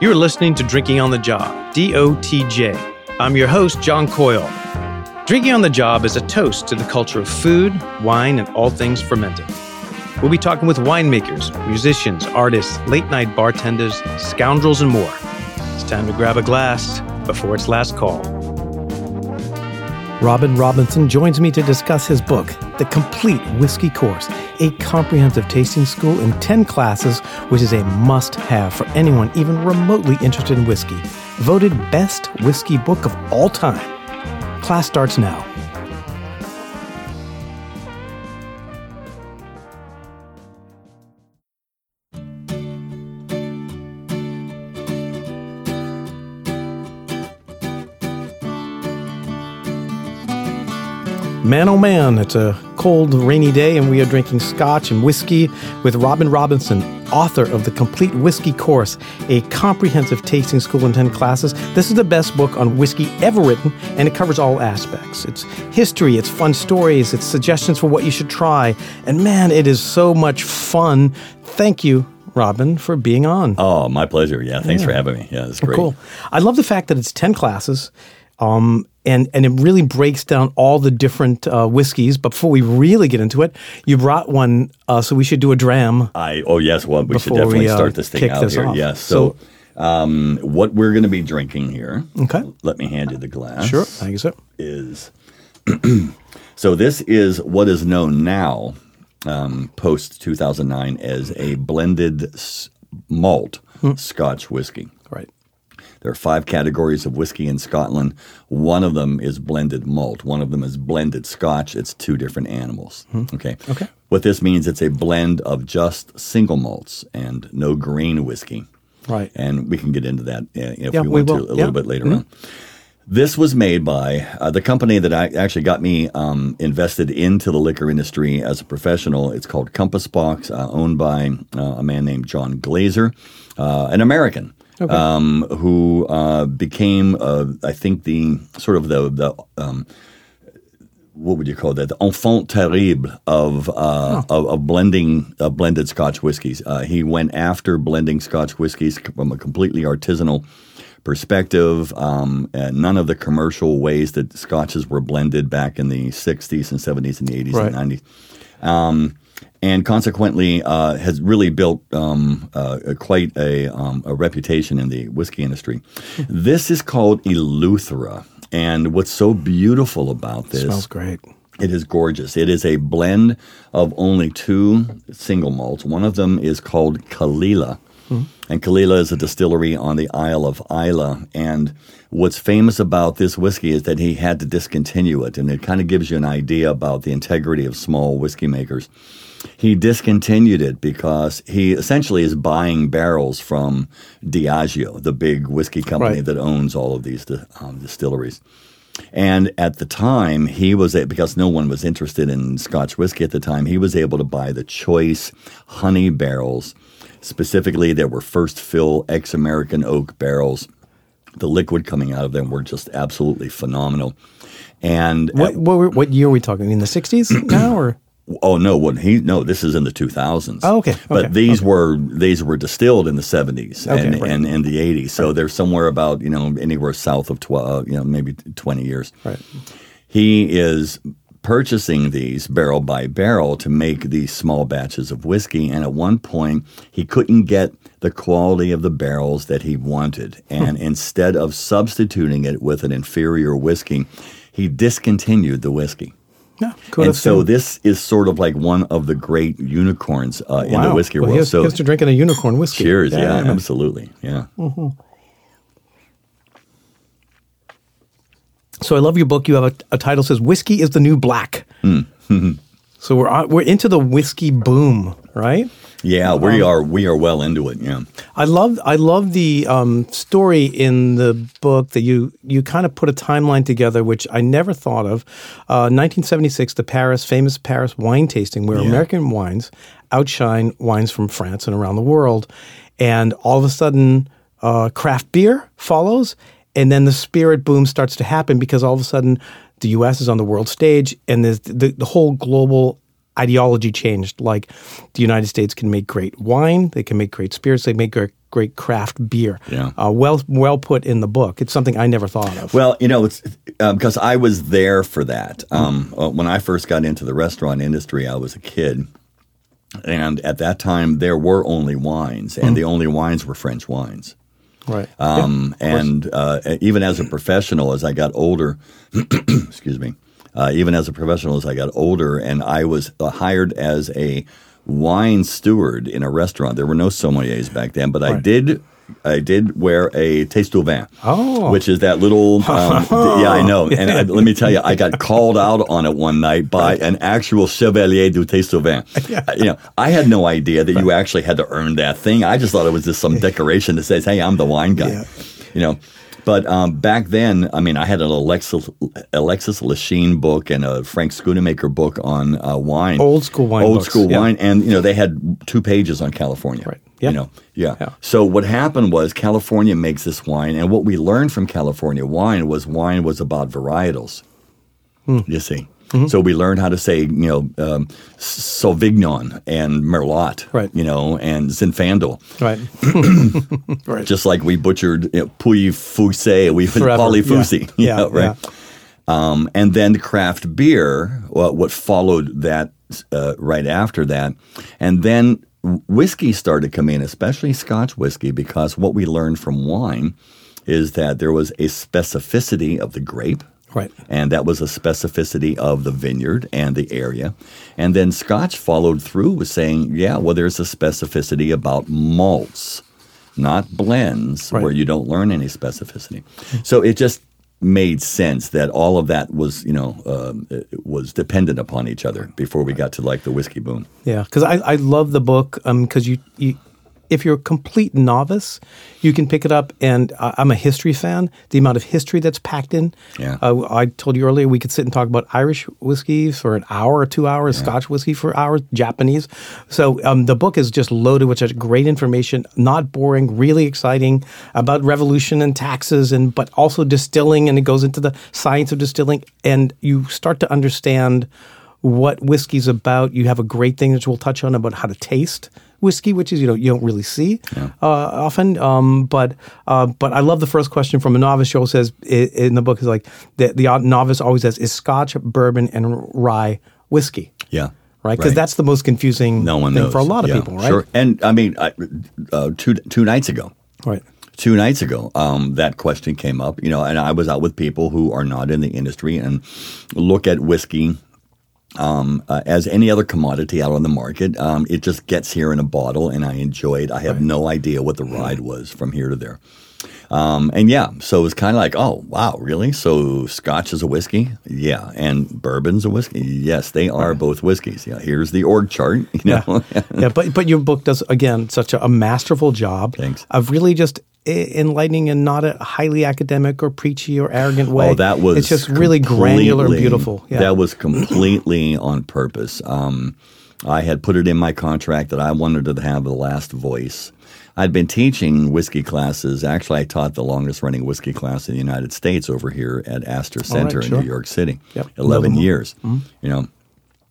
You're listening to Drinking on the Job, DOTJ. I'm your host, John Coyle. Drinking on the Job is a toast to the culture of food, wine, and all things fermenting. We'll be talking with winemakers, musicians, artists, late night bartenders, scoundrels, and more. It's time to grab a glass before its last call. Robin Robinson joins me to discuss his book, The Complete Whiskey Course, a comprehensive tasting school in 10 classes, which is a must have for anyone even remotely interested in whiskey. Voted best whiskey book of all time. Class starts now. Man, oh man, it's a cold, rainy day, and we are drinking scotch and whiskey with Robin Robinson, author of The Complete Whiskey Course, a comprehensive tasting school in 10 classes. This is the best book on whiskey ever written, and it covers all aspects. It's history, it's fun stories, it's suggestions for what you should try. And man, it is so much fun. Thank you, Robin, for being on. Oh, my pleasure. Yeah, thanks yeah. for having me. Yeah, it's great. Cool. I love the fact that it's 10 classes. Um, and and it really breaks down all the different uh, whiskeys. But before we really get into it, you brought one, uh, so we should do a dram. I oh yes, well we should definitely we, uh, start this thing out here. Off. Yes, so. so um, what we're going to be drinking here. Okay. Let me hand you the glass. Sure. Thank you, sir. Is so this is what is known now, um, post two thousand nine, as a blended malt hmm. Scotch whiskey. Right. There are five categories of whiskey in Scotland. One of them is blended malt. One of them is blended Scotch. It's two different animals. hmm Okay. Okay. What this means, it's a blend of just single malts and no grain whiskey. Right. And we can get into that uh, if yeah, we want we to a little bit later mm-hmm. on. This was made by uh, the company that I, actually got me um, invested into the liquor industry as a professional. It's called Compass Box, uh, owned by uh, a man named John Glaser, uh, an American okay. um, who uh, became, uh, I think, the sort of the the um, what would you call that? The enfant terrible of uh, oh. of, of, blending uh, blended Scotch whiskies. Uh, he went after blending Scotch whiskies from a completely artisanal perspective. Um, none of the commercial ways that Scotches were blended back in the '60s and '70s and the '80s right. and '90s. Um, and consequently uh, has really built um, uh, quite a, um, a, reputation in the whiskey industry. this is called Eleuthera, and what's so beautiful about this? It smells great. It is gorgeous. It is a blend of only two single malts. One of them is called Caol Ila, mm-hmm. and Caol Ila is a distillery on the Isle of Islay. And what's famous about this whiskey is that he had to discontinue it, and it kind of gives you an idea about the integrity of small whiskey makers he discontinued it because he essentially is buying barrels from Diageo, the big whiskey company right. that owns all of these um, distilleries. And at the time, he was because no one was interested in Scotch whiskey at the time. He was able to buy the choice honey barrels, specifically that were first fill ex American oak barrels. The liquid coming out of them were just absolutely phenomenal. And what, what, what year are we talking? In the '60s now, or Oh no! What he no? This is in the 2000s. Oh, okay. okay. But these okay. were these were distilled in the 70s okay, and, right. and in the 80s. So right. they're somewhere about you know anywhere south of 12, you know maybe 20 years. Right. He is purchasing these barrel by barrel to make these small batches of whiskey. And at one point, he couldn't get the quality of the barrels that he wanted. Hmm. And instead of substituting it with an inferior whiskey, he discontinued the whiskey. Yeah, and so this is sort of like one of the great unicorns uh, wow. in the whiskey well, world. Here's, so here's to drinking a unicorn whiskey. Cheers! Yeah, yeah, yeah. absolutely. Yeah. Mm-hmm. So I love your book. You have a, a title says "Whiskey is the New Black." Mm. so we're we're into the whiskey boom, right? Yeah, we um, are we are well into it. Yeah, I love I love the um, story in the book that you you kind of put a timeline together, which I never thought of. Uh, 1976, the Paris famous Paris wine tasting, where yeah. American wines outshine wines from France and around the world, and all of a sudden, uh, craft beer follows, and then the spirit boom starts to happen because all of a sudden, the U.S. is on the world stage, and the, the whole global ideology changed. Like the United States can make great wine, they can make great spirits, they make great, great craft beer. Yeah. Uh, well, well put in the book. It's something I never thought of. Well, you know, it's because I was there for that. Um, uh, when I first got into the restaurant industry, I was a kid. And at that time, there were only wines, and the only wines were French wines. right. Um, and uh, even as a professional, as I got older, excuse me, uh, even as a professional, as I got older, and I was uh, hired as a wine steward in a restaurant. There were no sommeliers back then, but I did. I did wear a tastevin, Oh. which is that little. Um, yeah, I know. And I, let me tell you, I got called out on it one night by an actual chevalier du taste au vin. You know, I had no idea that you actually had to earn that thing. I just thought it was just some decoration that says, "Hey, I'm the wine guy." Yeah. You know. But um, back then, I mean, I had an Alexis, Alexis Lichine book and a Frank Schoonmaker book on uh, wine, Old school wine old books, school yeah. wine, and you know they had two pages on California. Right. Yeah. You know, yeah. Yeah. So what happened was California makes this wine, and what we learned from California wine was wine was about varietals. Hmm. You see. Mm-hmm. So we learned how to say, you know, um, Sauvignon and Merlot, Right. You know, and Zinfandel, right. right. just like we butchered you know, Pouilly-Fuissé, we. Polly Yeah. Yeah, know, right? yeah. Um, and then craft beer, well, what followed that uh, right after that, and then whiskey started coming in, especially Scotch whiskey, because what we learned from wine is that there was a specificity of the grape. Right. And that was a specificity of the vineyard and the area. And then Scotch followed through with saying, yeah, well, there's a specificity about malts, not blends, Right. where you don't learn any specificity. So it just made sense that all of that was, you know, um, was dependent upon each other before we got to like the whiskey boom. Yeah, because I, I love the book because you, you if you're a complete novice, you can pick it up. And I I'm a history fan. The amount of history that's packed in. Yeah. Uh, I told you earlier we could sit and talk about Irish whiskey for an hour or two hours, Scotch whiskey for hours, Japanese. So um, the book is just loaded with such great information, not boring, really exciting about revolution and taxes, and but also distilling, and it goes into the science of distilling, and you start to understand what whiskey's about. You have a great thing that we'll touch on about how to taste whiskey, which is you know you don't really see uh, often. Um, but uh, but I love the first question from a novice. Joel says in the book is like the, the novice always says is Scotch, bourbon, and rye whiskey. Yeah. Right, because that's the most confusing no one thing knows. for a lot of Yeah, people, right? Sure. And I mean, I, uh, two, two nights ago, Right, two nights ago, um, that question came up, you know, and I was out with people who are not in the industry and look at whiskey um, uh, as any other commodity out on the market. Um, it just gets here in a bottle, and I enjoy it. I have no idea what the ride was from here to there. Um, and yeah, so it was kind of like, oh wow, really? So Scotch is a whiskey, yeah, and bourbon's a whiskey. Yes, they are both whiskeys. Yeah, here's the org chart. You know, yeah, but but your book does again such a, a masterful job Thanks. of really just enlightening in not a highly academic or preachy or arrogant way. Oh, that was it's just really granular and beautiful. Yeah. That was completely on purpose. Um, I had put it in my contract that I wanted to have the last voice. I'd been teaching whiskey classes. Actually, I taught the longest running whiskey class in the United States over here at Astor Center sure. in New York City. Yep. 11 Another years. You know,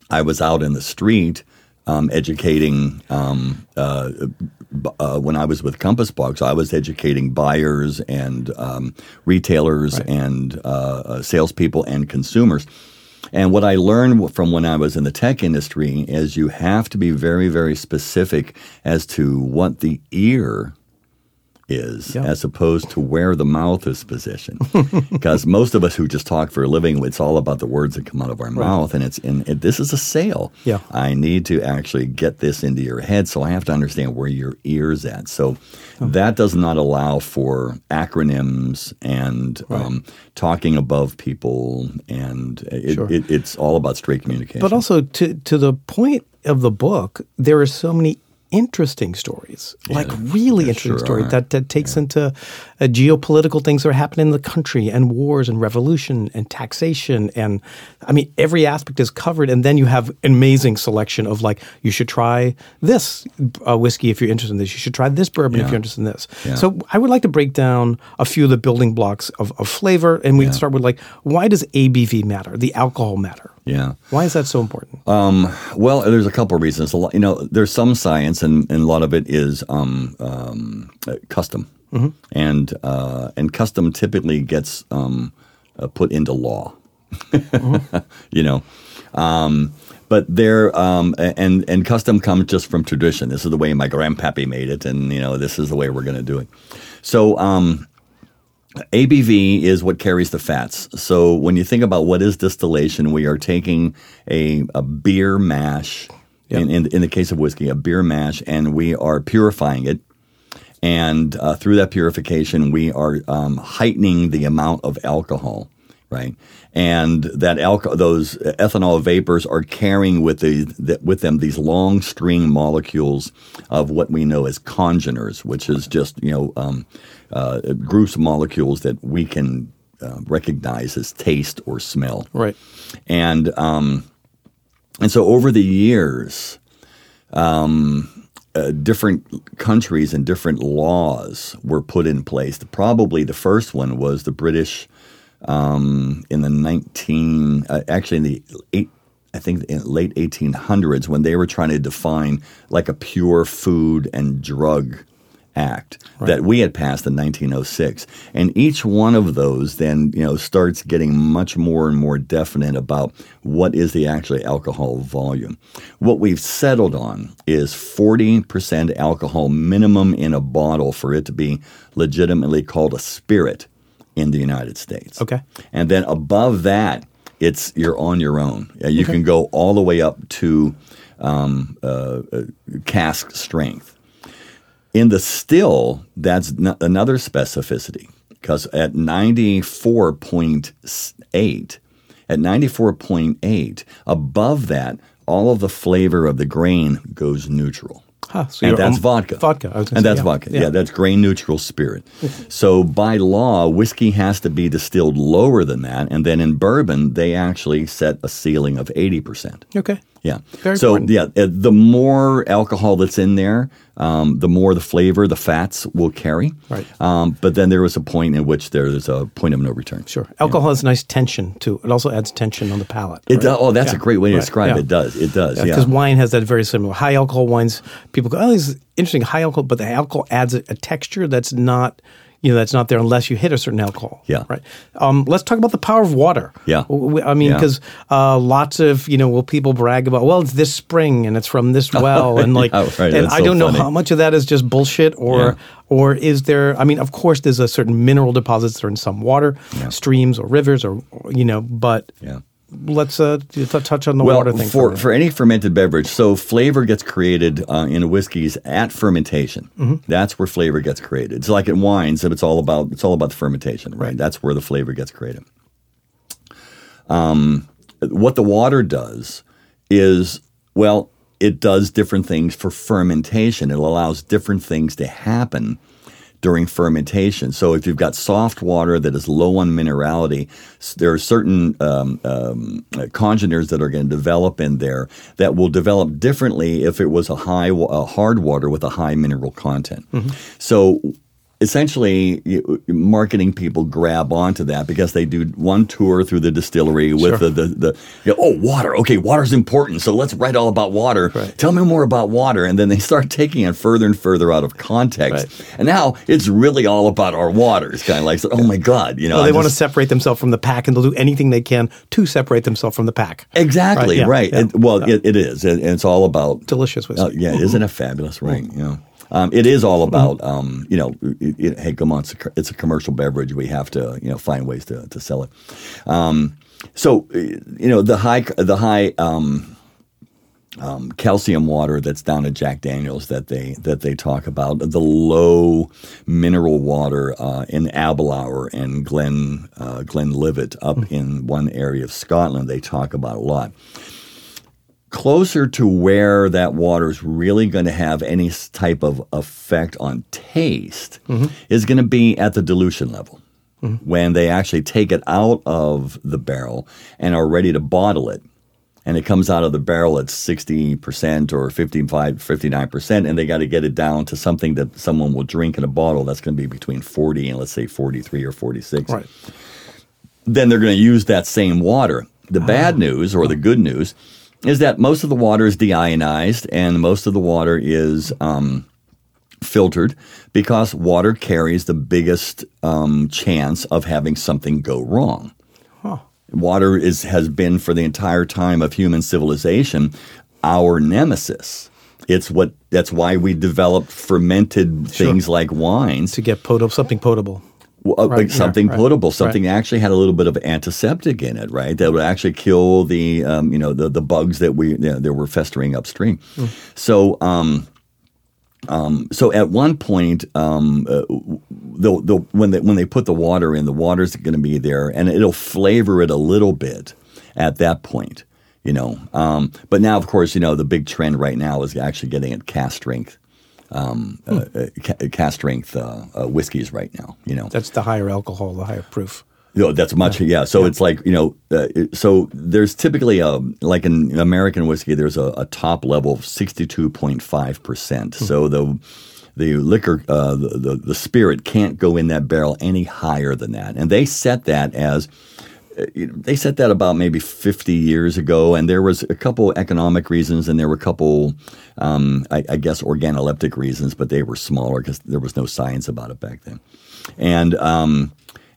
I was out in the street um, educating. Um, uh, uh, when I was with Compass Box, I was educating buyers and um, retailers and uh, uh, salespeople and consumers. And what I learned from when I was in the tech industry is you have to be very, very specific as to what the ear is as opposed to where the mouth is positioned. Because most of us who just talk for a living, it's all about the words that come out of our mouth, and it's in. It, this is a sale. Yeah. I need to actually get this into your head, so I have to understand where your ears at. So that does not allow for acronyms and um, talking above people, and it, Sure. it, it's all about straight communication. But also to to the point of the book, there are so many interesting stories, like really interesting sure stories are. that, that takes into uh, geopolitical things that are happening in the country and wars and revolution and taxation and I mean every aspect is covered. And then you have an amazing selection of like you should try this uh, whiskey if you're interested in this. You should try this bourbon if you're interested in this. Yeah. So I would like to break down a few of the building blocks of, of flavor, and we start with like why does ABV matter? The alcohol matter. Yeah. Why is that so important? Well, there's a couple of reasons. A lot, you know, there's some science, and, and a lot of it is um, um, uh, custom, and uh, and custom typically gets um, uh, put into law. you know, um, but there um, and and custom comes just from tradition. This is the way my grandpappy made it, and you know, this is the way we're going to do it. So. ABV is what carries the fats. So when you think about what is distillation, we are taking a, a beer mash, in, in, in the case of whiskey, a beer mash, and we are purifying it. And uh, through that purification, we are um, heightening the amount of alcohol, right? And that alco- those ethanol vapors are carrying with the, the, with them these long string molecules of what we know as congeners, which is just you know um, uh, groups of molecules that we can uh, recognize as taste or smell Right. and um, and so over the years, um, uh, different countries and different laws were put in place. Probably the first one was the British um, in the nineteen, uh, actually in the eight. I think in late 1800s when they were trying to define like a pure food and drug act that we had passed in 1906 and each one of those then you know starts getting much more and more definite about what is the actually alcohol volume. What we've settled on is 40% alcohol minimum in a bottle for it to be legitimately called a spirit in the United States Okay. and then above that, it's you're on your own. You can go all the way up to um, uh, uh, cask strength. In the still, that's n- another specificity because at 94.8, at 94.8, above that, all of the flavor of the grain goes neutral. Huh, so and that's on- vodka. Vodka, and say, that's yeah. vodka. Yeah. Yeah. that's grain neutral spirit. so by law, whiskey has to be distilled lower than that, and then in bourbon, they actually set a ceiling of eighty percent. Okay. Yeah. Very so important. yeah, uh, the more alcohol that's in there, um, the more the flavor, the fats will carry. Right. Um, but then there was a point in which there's a point of no return. Sure. Alcohol has a nice tension too. It also adds tension on the palate. It right? does. Oh, that's Yeah. a great way to Right. describe Yeah. it. It does. It does. Yeah. Because wine has that very similar. High alcohol wines, people go, oh, this is interesting, high alcohol, but the alcohol adds a, a texture that's not, you know, that's not there unless you hit a certain alcohol. Yeah. Right. Um, let's talk about the power of water. Yeah. I mean, Yeah. because uh, lots of, you know, will people brag about, well, it's this spring and it's from this well. And like, Yeah, right. and That's I so don't know funny. how much of that is just bullshit or, Yeah. or is there, I mean, of course, there's a certain mineral deposits that are in some water, streams or rivers or, you know, but Yeah. Let's uh, t- touch on the well, water thing. for, for any fermented beverage, so flavor gets created uh, in whiskeys at fermentation. Mm-hmm. That's where flavor gets created. It's like in wines, it's all about it's all about the fermentation, right? That's where the flavor gets created. Um, what the water does is well, it does different things for fermentation. It allows different things to happen during fermentation. So if you've got soft water that is low on minerality, there are certain um, um, uh, congeners that are going to develop in there that will develop differently if it was a high a hard water with a high mineral content. So essentially you- marketing people grab onto that because they do one tour through the distillery with Sure. the, the, the you know, oh water okay water's important so let's write all about water Right. tell me more about water and then they start taking it further and further out of context Right. and now it's really all about our water it's kind of like oh my god you know Well, they I'm want to separate themselves from the pack, and they'll do anything they can to separate themselves from the pack. exactly Right, right, yeah, yeah. It- well It, it is and it's all about Delicious whiskey. Uh, yeah, isn't it fabulous? Right. You know, um, it is all about um, you know, it, it- hey, come on, it's a, it's a commercial beverage. We have to you know find ways to, to sell it. Um, so uh, you know the high the high. Um, um, calcium water that's down at Jack Daniels that they that they talk about the low mineral water uh, in Aberlour and Glen uh, Glenlivet up in one area of Scotland they talk about a lot closer to where that water is really going to have any type of effect on taste mm-hmm. is going to be at the dilution level. Mm-hmm. When they actually take it out of the barrel and are ready to bottle it, and it comes out of the barrel at 60% or 55, 59%, and they got to get it down to something that someone will drink in a bottle that's going to be between 40 and let's say 43 or 46 right. then they're going to use that same water. The bad ah. news or the good news is that most of the water is deionized and most of the water is um, filtered because water carries the biggest um, chance of having something go wrong. Water is has been for the entire time of human civilization our nemesis. It's what that's why we developed fermented things like wines to get potable, something potable. Well, uh, Right, like yeah, something right, potable, something that actually had a little bit of antiseptic in it, right? That would actually kill the, um, you know, the, the bugs that we you know, that were festering upstream. So, um, um, so at one point, um, uh, the, the, when they when they put the water in, the water's going to be there, and it'll flavor it a little bit at that point, you know. Um, but now, of course, you know the big trend right now is actually getting it cask strength. Um, uh, uh, ca- cask strength uh, uh, whiskeys right now, you know. That's the higher alcohol, the higher proof. No, that's much. Yeah. So it's like you know. Uh, it- so there's typically a like in American whiskey, there's a, a top level of sixty two point five percent. So the the liquor, uh, the, the the spirit can't go in that barrel any higher than that, and they set that as. They said that about maybe 50 years ago, and there was a couple economic reasons, and there were a couple, um, I, I guess, organoleptic reasons, but they were smaller because there was no science about it back then. And um,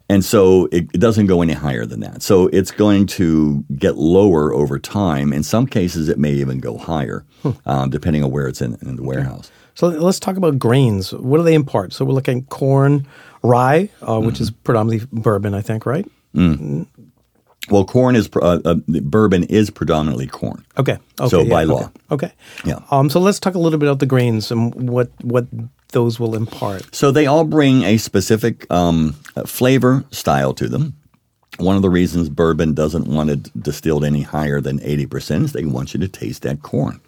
and so it, it doesn't go any higher than that. So it's going to get lower over time. In some cases, it may even go higher, um, depending on where it's in, in the warehouse. So let's talk about grains. What do they impart? So we're looking at corn, rye, uh, which is predominantly bourbon, I think, right? Well, corn is uh, uh, bourbon is predominantly corn. Okay. okay So yeah, by law. Okay. Yeah. Um, so let's talk a little bit about the grains and what what those will impart. So they all bring a specific um, uh, flavor style to them. One of the reasons bourbon doesn't want it distilled any higher than 80% is they want you to taste that corn.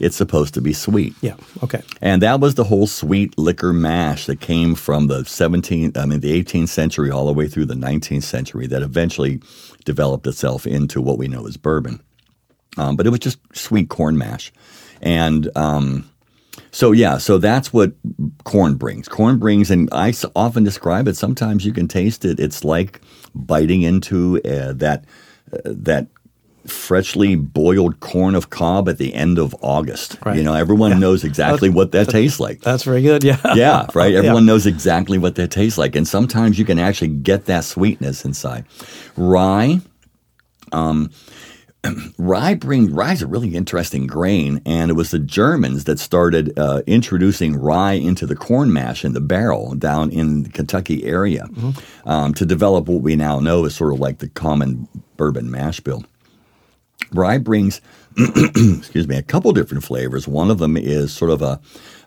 It's supposed to be sweet. Yeah. Okay. And that was the whole sweet liquor mash that came from the 17th, I mean, the 18th century all the way through the 19th century that eventually developed itself into what we know as bourbon. Um, but it was just sweet corn mash. And um, so, yeah, so that's what corn brings. Corn brings, and I often describe it, sometimes you can taste it. It's like biting into uh, that, uh, that freshly boiled corn of cob at the end of August. Right. You know, everyone knows exactly what that tastes like. That's very good. Yeah. Yeah, right. Yeah. Everyone knows exactly what that tastes like, and sometimes you can actually get that sweetness inside. Rye, um, rye bring rye is a really interesting grain, and it was the Germans that started uh, introducing rye into the corn mash in the barrel down in the Kentucky area um, to develop what we now know is sort of like the common bourbon mash bill. Rye brings, excuse me, a couple different flavors. One of them is sort of a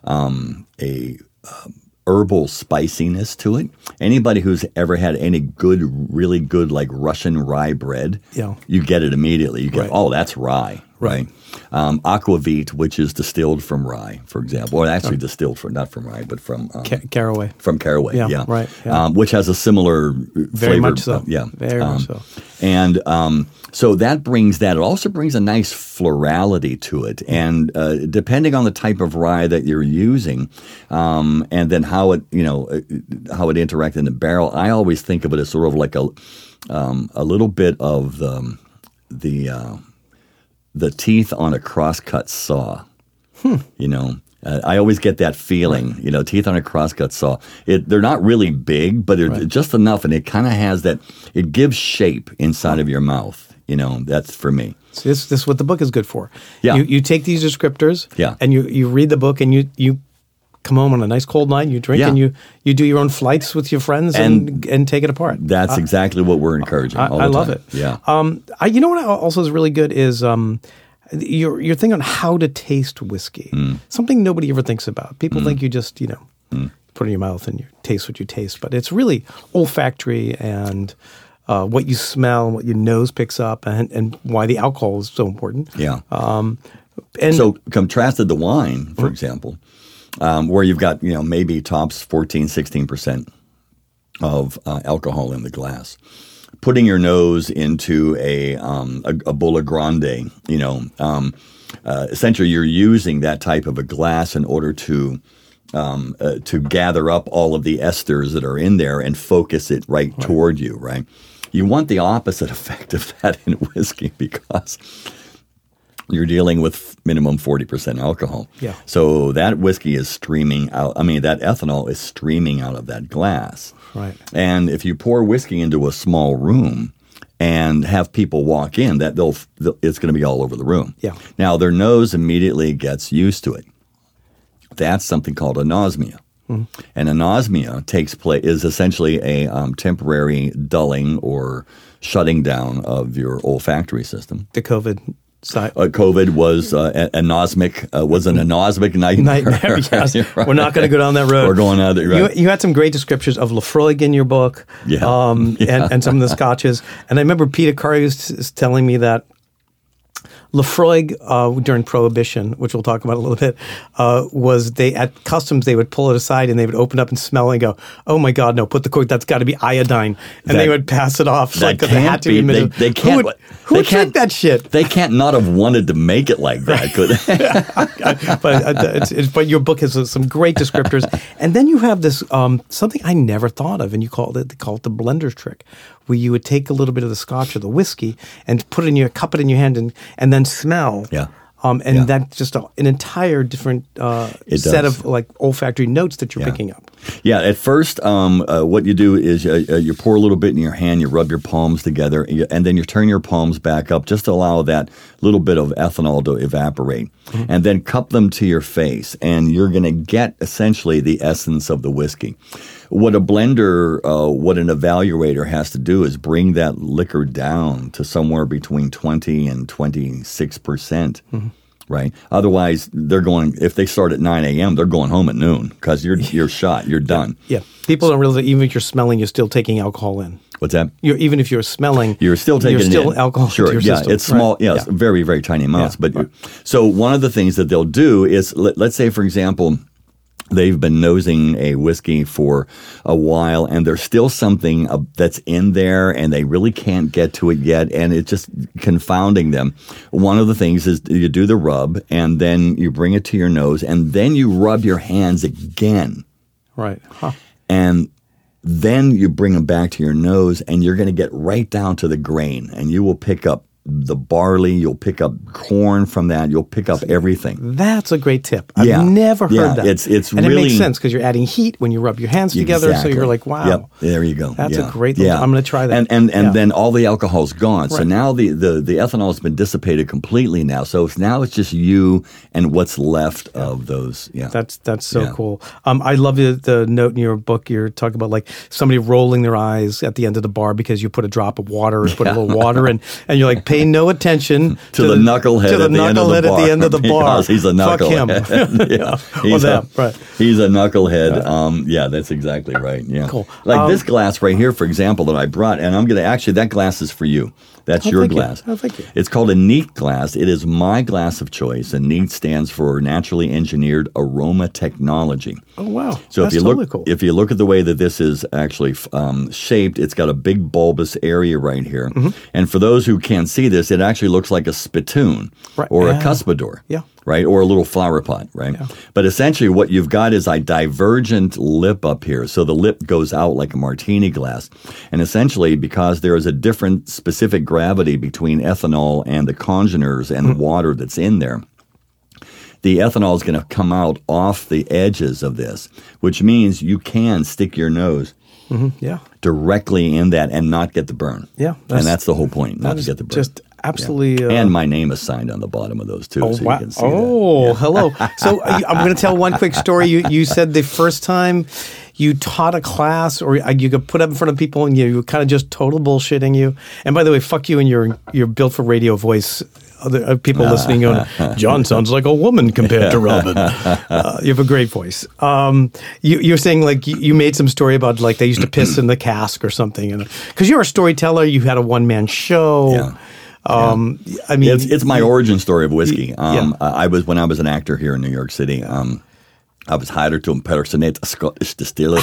um, a um, herbal spiciness to it. Anybody who's ever had any good, really good, like Russian rye bread, Yeah. you get it immediately. You get, Right. oh, that's rye, right? Um, aquavit, which is distilled from rye, for example, or actually distilled from not from rye, but from um, Ca- caraway. from caraway, Yeah, yeah, right, yeah. Um, which has a similar Very flavor, much so. uh, yeah, Very um, much so. and um, so that brings that. It also brings a nice florality to it, and uh, depending on the type of rye that you're using, um, and then how it, you know, uh, how it interacts in the barrel. I always think of it as sort of like a um, a little bit of the the uh, the teeth on a crosscut saw. You know, uh, I always get that feeling. You know, teeth on a crosscut saw. It, they're not really big, but they're just enough, and it kind of has that. It gives shape inside of your mouth. You know, that's for me. So this this is what the book is good for. Yeah. You you take these descriptors. Yeah. And you you read the book and you you come home on a nice cold night. You drink Yeah. and you you do your own flights with your friends and and, take it apart. That's exactly what we're encouraging. I, I love time. it. Yeah. Um, I, you know what also is really good is um, your your thing on how to taste whiskey. Mm. Something nobody ever thinks about. People think you just you know Mm. put it in your mouth and you taste what you taste, but it's really olfactory and. Uh, what you smell and what your nose picks up, and, and why the alcohol is so important. yeah. Um, and So contrasted the wine, for example, um, where you've got you know maybe tops 14, 16 percent of uh, alcohol in the glass. Putting your nose into a um, a, a Bulla Grande, you know, um, uh, essentially you're using that type of a glass in order to um, uh, to gather up all of the esters that are in there and focus it right toward you, right? You want the opposite effect of that in whiskey because you're dealing with minimum 40% alcohol. Yeah. So that whiskey is streaming out. I mean, that ethanol is streaming out of that glass. Right. And if you pour whiskey into a small room and have people walk in, that they'll, they'll it's going to be all over the room. Yeah. Now their nose immediately gets used to it. That's something called anosmia. Mm-hmm. And anosmia takes place is essentially a um, temporary dulling or shutting down of your olfactory system. The COVID. Uh, COVID was uh, anosmic uh, was an anosmic nightmare. Nightmare. Yes. Right. We're not going to go down that road. We're going out there. Right. You, you had some great descriptions of Laphroaig in your book, Yeah. um, And, and some of the scotches. And I remember Peter Curry was telling me that Laphroaig uh, during Prohibition, which we'll talk about a little bit, uh, was they at customs they would pull it aside and they would open up and smell it and go, "Oh my God, no! Put the cork. That's got to be iodine." And they would pass it off. that like it had to be. They- they can't- would, who they would drink can't- that shit? They can't not have wanted to make it like that, could they? but uh, it's, it's, but your book has uh, some great descriptors, and then you have this um, something I never thought of, and you called it call it the blender's trick, where you would take a little bit of the scotch or the whiskey and put it in your cup it in your hand and and then smell. Yeah. Um, and Yeah. that's just a, an entire different uh, set does. of like olfactory notes that you're Yeah. picking up. Yeah, at first, um, uh, what you do is uh, uh, you pour a little bit in your hand, you rub your palms together, and you- and then you turn your palms back up just to allow that little bit of ethanol to evaporate. And then cup them to your face, and you're going to get essentially the essence of the whiskey. What a blender, uh, what an evaluator has to do is bring that liquor down to somewhere between 20 and 26 percent. Right. Otherwise, they're going. If they start at 9 a.m., they're going home at noon because you're you're shot. You're done. Yeah, people don't realize that even if you're smelling, you're still taking alcohol in. What's that? You're, even if you're smelling, You're still taking you're still in. alcohol. Sure, yeah, system. it's small. Right. Yes, Yeah. very very tiny amounts. Yeah, but so one of the things that they'll do is let, let's say, for example. They've been nosing a whiskey for a while, and there's still something uh, that's in there, and they really can't get to it yet, and it's just confounding them. One of the things is you do the rub, and then you bring it to your nose, and then you rub your hands again Right. Huh. and then you bring them back to your nose and you're going to get right down to the grain and you will pick up the barley you'll pick up corn from that you'll pick up everything That's a great tip. I've Yeah. never heard Yeah, that. it's- it's and it makes sense because you're adding heat when you rub your hands together. Exactly. So you're like, wow, Yep, there you go. That's a great little- I'm gonna try that. And and, and Yeah. then all the alcohol's gone. So now the, the, the ethanol has been dissipated completely now. So it's, now it's just you and what's left of those. Yeah. That's that's so Yeah. cool. Um, I love the, the note in your book. You're talking about like somebody rolling their eyes at the end of the bar because you put a drop of water or put a little water in, and you're like, pay no attention to, the, knucklehead to the at the end of the knucklehead bar. at the end of the bar. Because he's a knucklehead. Fuck him. yeah, Or he's them, a, right. He's a knucklehead. Um, yeah, that's exactly right. Yeah, Cool. Like Um, this glass right here, for example, that I brought, and I'm gonna actually that glass is for you. That's Oh, your thank you. glass. Oh, thank you. It's called a neat glass. It is my glass of choice, and neat stands for naturally engineered aroma technology. Oh wow, So that's if you totally look, cool. if you look at the way that this is actually um, shaped, it's got a big bulbous area right here. Mm-hmm. And for those who can't see this, it actually looks like a spittoon Right. or Yeah. a cuspidor. Yeah. Right, or a little flower pot, right? But essentially, what you've got is a divergent lip up here. So the lip goes out like a martini glass. And essentially, because there is a different specific gravity between ethanol and the congeners and Hmm. the water that's in there, the ethanol is going to come out off the edges of this, which means you can stick your nose yeah, directly in that and not get the burn. Yeah, and that's- that's the whole point, not to get the burn. just absolutely. Uh, and my name is signed on the bottom of those too, Oh, so wow. you can see oh that. hello. So uh, I'm going to tell one quick story. You you said the first time you taught a class, or uh, you could put up in front of people, and you, you were kind of just total bullshitting you. And by the way, fuck you and your your built for radio voice. Other uh, people listening going, John sounds like a woman compared to Robin. Uh, you have a great voice. Um, you, you're saying like you, you made some story about like they used to piss in the cask or something, and because you're a storyteller, you had a one man show. Yeah. Um, I mean, It's, it's my origin story of whiskey. Um, I I was when I was an actor here in New York City. Um, I was hired to impersonate a Scottish distiller.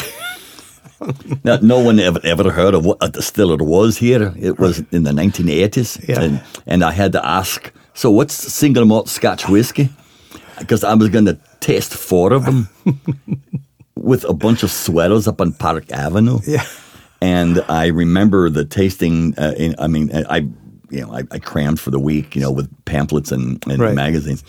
now, no one ever ever heard of what a distiller was here. It was in the 1980s, Yeah. and, and I had to ask, "So, what's single malt Scotch whiskey?" Because I was going to taste four of them with a bunch of sweaters up on Park Avenue. Yeah. and I remember the tasting. Uh, in, I mean, I you know I, I, crammed for the week, you know, with pamphlets and, and Right. magazines,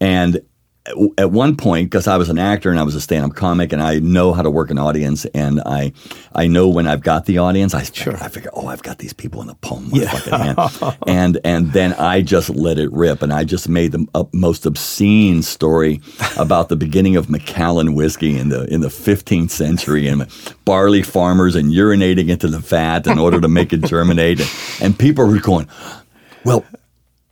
and at- at one point, because I was an actor and I was a stand-up comic, and I know how to work an audience, and I I know when I've got the audience, I sure. I figure, oh, I've got these people in the palm of my fucking hand, and and then I just let it rip, and I just made the most obscene story about the beginning of Macallan whiskey in the in the 15th century, and barley farmers and urinating into the vat in order to make it germinate, and, and people were going, well.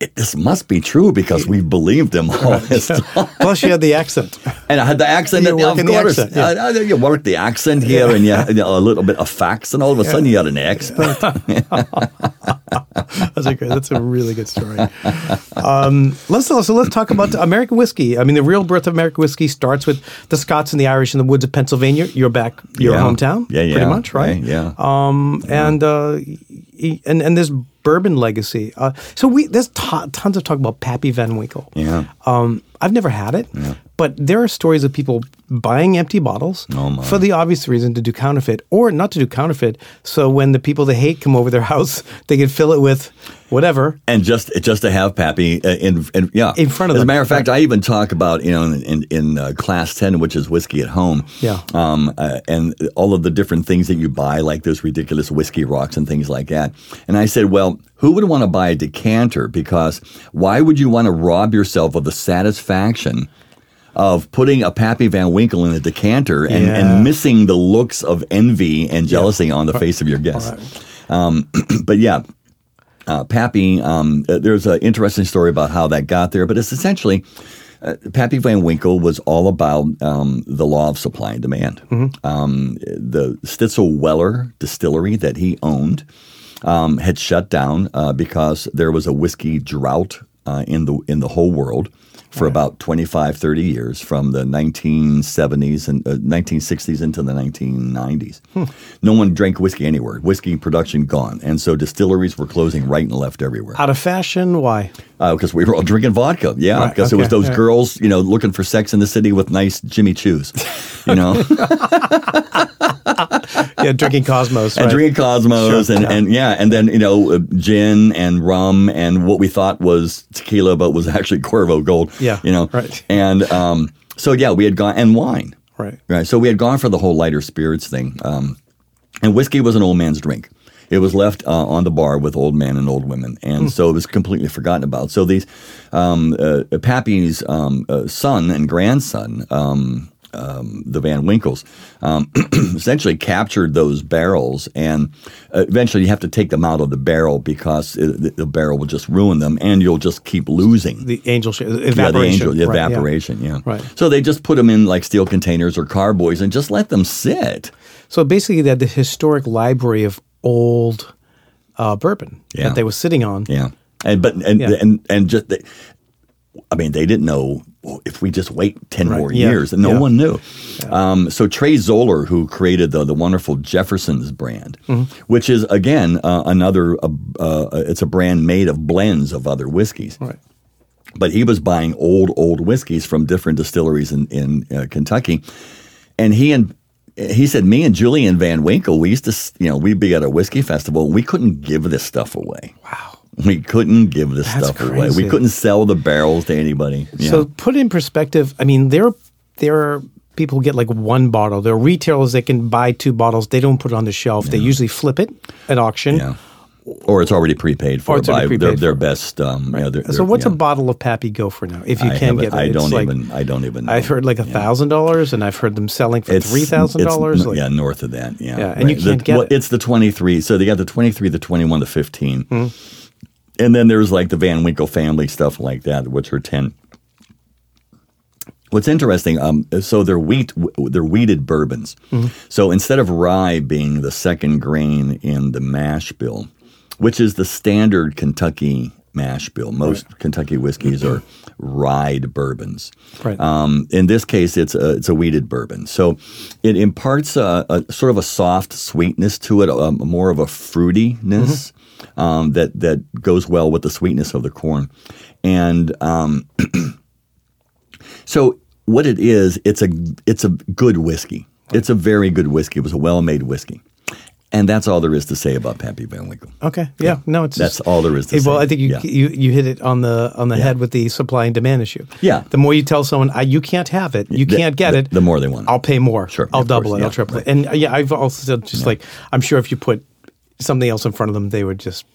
It, this must be true because we believed them all this time. Plus, you had the accent. And I had the accent. You're of working the accent, yeah. I- I- you work the accent here, and you had a little bit of facts, and all of a sudden you had an expert. That's a good. That's a really good story. Um, let's so let's talk about American whiskey. I mean, the real birth of American whiskey starts with the Scots and the Irish in the woods of Pennsylvania. Your back, your Yeah. hometown, Yeah, yeah, pretty much, right? Yeah. Um, and uh, and and this bourbon legacy. Uh, so we there's to- tons of talk about Pappy Van Winkle. Yeah. Um, I've never had it, but there are stories of people buying empty bottles Oh, for the obvious reason to do counterfeit, or not to do counterfeit. So when the people they hate come over their house, they can fill it with whatever. and just just to have Pappy uh, in, in yeah In front of them. As them. a matter of fact, I even talk about you know in in, in uh, class ten, which is whiskey at home. Yeah. Um, uh, and all of the different things that you buy, like those ridiculous whiskey rocks and things like that. And I said, well, who would want to buy a decanter? Because why would you want to rob yourself of the satisfaction? Action of putting a Pappy Van Winkle in a decanter and, Yeah. and missing the looks of envy and jealousy on the face of your guests. Um, but yeah, uh, Pappy, um, uh, there's an interesting story about how that got there, but it's essentially uh, Pappy Van Winkle was all about um, the law of supply and demand. Um, the Stitzel Weller distillery that he owned um, had shut down uh, because there was a whiskey drought uh, in the in the whole world for about 25, 30 years from the 1970s and uh, 1960s into the 1990s. No one drank whiskey anywhere. Whiskey production gone. And so distilleries were closing right and left everywhere Out of fashion? Why? because we were all drinking vodka. Yeah, Right, because it was those yeah. girls, you know, looking for sex in the city with nice Jimmy Choos, you know, Yeah, drinking Cosmos. and right? drinking Cosmos, Sure, and, yeah. and yeah, and then you know, uh, gin and rum and what we thought was tequila, but was actually Cuervo Gold. Yeah, you know, right. And um, so yeah, we had gone and wine. Right. Right. So we had gone for the whole lighter spirits thing. Um, and whiskey was an old man's drink. It was left uh, on the bar with old men and old women, and so it was completely forgotten about. So these um, uh, Pappy's um, uh, son and grandson, um, um, the Van Winkles, um, essentially captured those barrels, and uh, eventually you have to take them out of the barrel because it, the, the barrel will just ruin them, and you'll just keep losing The angel sh- yeah, the evaporation. angel, the Right, yeah. evaporation, yeah. Right. So they just put them in like steel containers or carboys and just let them sit. So basically, they had the historic library of old uh, bourbon Yeah. that they were sitting on. Yeah. And but and Yeah. and and just they, I mean they didn't know well, if we just wait 10 Right, more yeah, years and no yeah. one knew. Um, so Trey Zoeller who created the the wonderful Jefferson's brand, Mm-hmm. which is again uh, another uh, uh, it's a brand made of blends of other whiskeys. Right. but he was buying old old whiskeys from different distilleries in in uh, Kentucky, and he and he said me and Julian Van Winkle we used to you know we'd be at a whiskey festival we couldn't give this stuff away. Wow. We couldn't give this That's stuff away. We couldn't sell the barrels to anybody. Yeah. So put in perspective, I mean, there there are people who get like one bottle. There are retailers that can buy two bottles. They don't put it on the shelf. They usually flip it at auction. yeah. Or it's already prepaid for it's by already their, prepaid their for. best. Um, you know, their- So what's yeah. a bottle of Pappy go for now? If you I can get it, I don't like- even. I don't even. Know. I've heard like a thousand dollars, and I've heard them selling for It's three thousand dollars. n- yeah, north of that. Yeah, Yeah, and you can't get well, it. It's the twenty three. So they got the twenty three, the twenty one, the 15 Hmm. And then there's like the Van Winkle family stuff like that, which are ten. What's interesting, um, so they're wheat, they're wheated bourbons. Mm-hmm. So instead of rye being the second grain in the mash bill, which is the standard Kentucky mash bill, most Kentucky whiskeys are rye bourbons. Right. Um, in this case, it's a, it's a wheated bourbon. So it imparts a, a sort of a soft sweetness to it, a, more of a fruitiness um, that, that goes well with the sweetness of the corn. And um, so what it is, it's a, it's a good whiskey. It's a very good whiskey. It was a well-made whiskey. And that's all there is to say about Pappy Van Winkle. Okay. Yeah. No, it's That's just- all there is to Hey, well. I think you, Yeah. you you hit it on the on the head with the supply and demand issue. Yeah. The more you tell someone I, you can't have it, you The- can't get the- it, the more they want it. I'll pay more. Sure, I'll double course, it. I'll triple right. it. And yeah, I've also said just like I'm sure if you put something else in front of them, they would just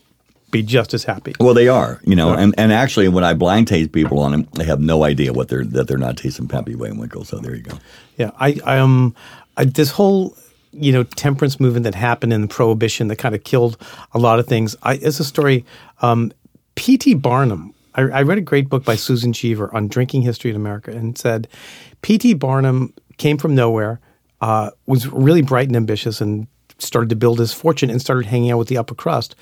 be just as happy. Well, they are, you know, and, and actually, when I blind taste people on them, they have no idea what they're that they're not tasting Pappy Winkle. So there you go. Yeah, I, I um, I, this whole you know temperance movement that happened in the prohibition that kind of killed a lot of things. I, it's a story. Um, P.T. Barnum. I, I read a great book by Susan Cheever on drinking history in America, and said P.T. Barnum came from nowhere, uh, was really bright and ambitious, and started to build his fortune and started hanging out with the upper crust,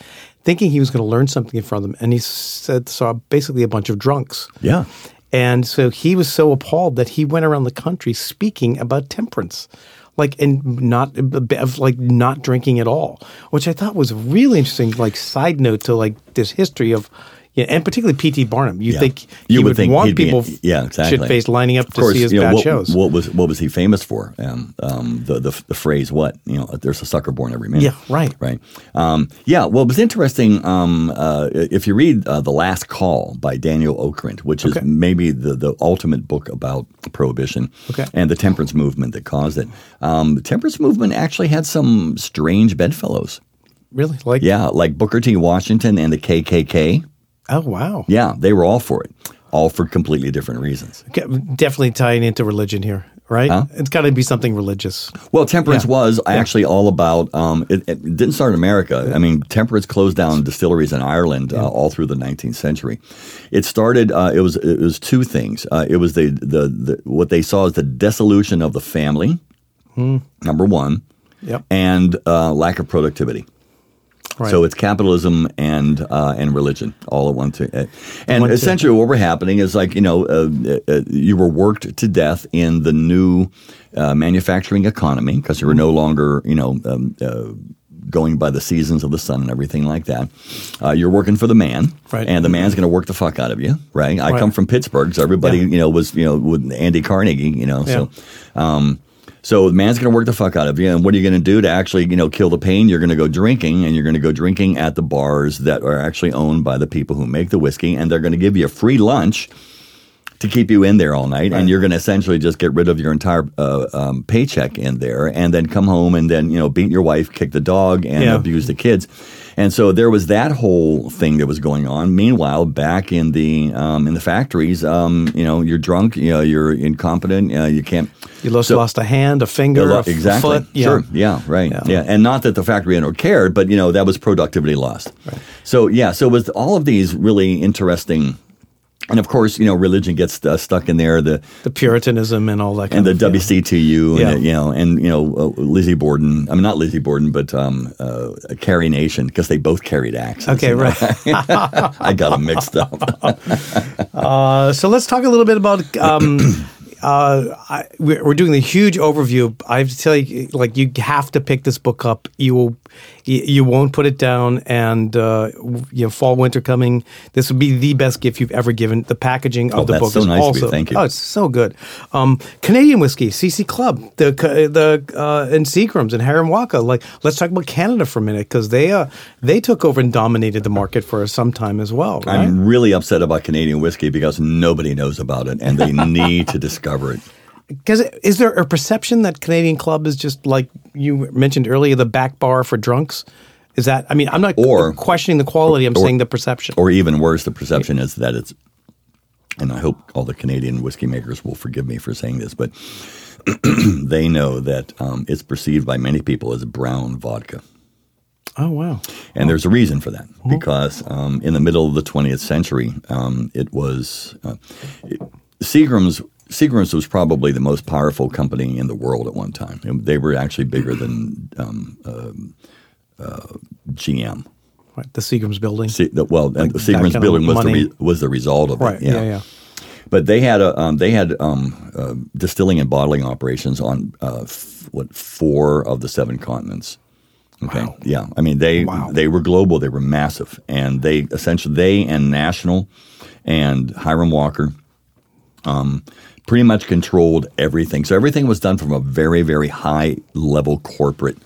thinking he was going to learn something from them. And he said saw basically a bunch of drunks. Yeah. And so he was so appalled that he went around the country speaking about temperance, like and not of like not drinking at all, which I thought was really interesting. Like side note to like this history of. Yeah, and particularly P.T. Barnum. You Yeah. think You he would would, think want people yeah, exactly. shit faced lining up Of to course, see his you know, bad what, shows. What was what was he famous for? Um, um, the, the the phrase "what you know, there's a sucker born every minute." Yeah, right. right. Um, yeah, well, it was interesting. Um, uh, if you read uh, "The Last Call" by Daniel Okrent, which is maybe the the ultimate book about prohibition Okay. and the temperance movement that caused it, um, the temperance movement actually had some strange bedfellows. really? Like Yeah, like Booker T. Washington and the KKK. Oh wow. Yeah, they were all for it, all for completely different reasons. Okay, Definitely tying into religion here, right? Huh? It's got to be something religious. Well, temperance Yeah. was actually all about. Um, it, it didn't start in America. I mean, temperance closed down distilleries in Ireland uh, all through the 19th century. It started. Uh, it was it was two things. Uh, it was the, the the what they saw as the dissolution of the family. Number one, Yep. and uh, lack of productivity. Right. So it's capitalism and uh, and religion all at time. And One, two. essentially, what were happening is like you know uh, uh, you were worked to death in the new uh, manufacturing economy because you were no longer you know. Um, uh, Going by the seasons of the sun and everything like that, uh, you're working for the man, Right. and the man's going to work the fuck out of you, right? I Right. come from Pittsburgh, so everybody, Yeah. you know, was you know with Andy Carnegie, you know, so Yeah. um, so the man's going to work the fuck out of you, and what are you going to do to actually, you know, kill the pain? You're going to go drinking, and you're going to go drinking at the bars that are actually owned by the people who make the whiskey, and they're going to give you a free lunch to keep you in there all night, and you're going to essentially just get rid of your entire uh, um, paycheck in there, and then come home and then you know beat your wife, kick the dog, and Yeah. abuse the kids. And so there was that whole thing that was going on. Meanwhile, back in the um, in the factories, um, you know, you're drunk, you know, you're incompetent, uh, you can't. You lost, So- lost a hand, a finger, a f- exactly. foot. Yeah. Sure. Yeah. Right. Yeah. Yeah. And not that the factory owner cared, but you know that was productivity lost. So yeah. So with all of these really interesting, and of course you know religion gets uh, stuck in there. The The Puritanism and all that kind and the of. WCTU, Yeah. and you know, and you know, uh, Lizzie Borden. I mean, not Lizzie Borden, but um, uh, Carrie Nation, because they both carried axes. Okay, right. I got them mixed up. Uh, so let's talk a little bit about. Um, uh, I, we're, we're doing the huge overview. I have to tell you, like, you have to pick this book up. You will, you, you won't put it down. And uh, you know, fall, winter coming. This would be the best gift you've ever given. The packaging of Oh, the book so is nice also. Thank you. Oh, it's so good. Um, Canadian whiskey, CC Club, the the uh, and Seagrams and Hiram Walker. Like, let's talk about Canada for a minute because they uh, they took over and dominated the market for some time as well. Right? I'm really upset about Canadian whiskey because nobody knows about it, and they need to discover it. Because is there a perception that Canadian Club is just like you mentioned earlier, the back bar for drunks? Is that? I mean, I'm not Or- questioning the quality. I'm saying the perception. Or even worse, the perception is that it's, and I hope all the Canadian whiskey makers will forgive me for saying this, but they know that um, it's perceived by many people as brown vodka. oh wow! And there's a reason for that because um, in the middle of the 20th century, um, it was uh, it, Seagram's. Seagram's was probably the most powerful company in the world at one time. They were actually bigger than um, um, uh, GM. Right, the Seagram's building. Se- the, well, and the Seagram's building was the, re- was the result of right. it. Yeah. Yeah. But they had a um, they had um, uh, distilling and bottling operations on uh, f- what four of the seven continents. Okay, Wow. yeah, I mean they Wow. they were global, they were massive, and they essentially they and National and Hiram Walker um, pretty much controlled everything. So everything was done from a very very high level corporate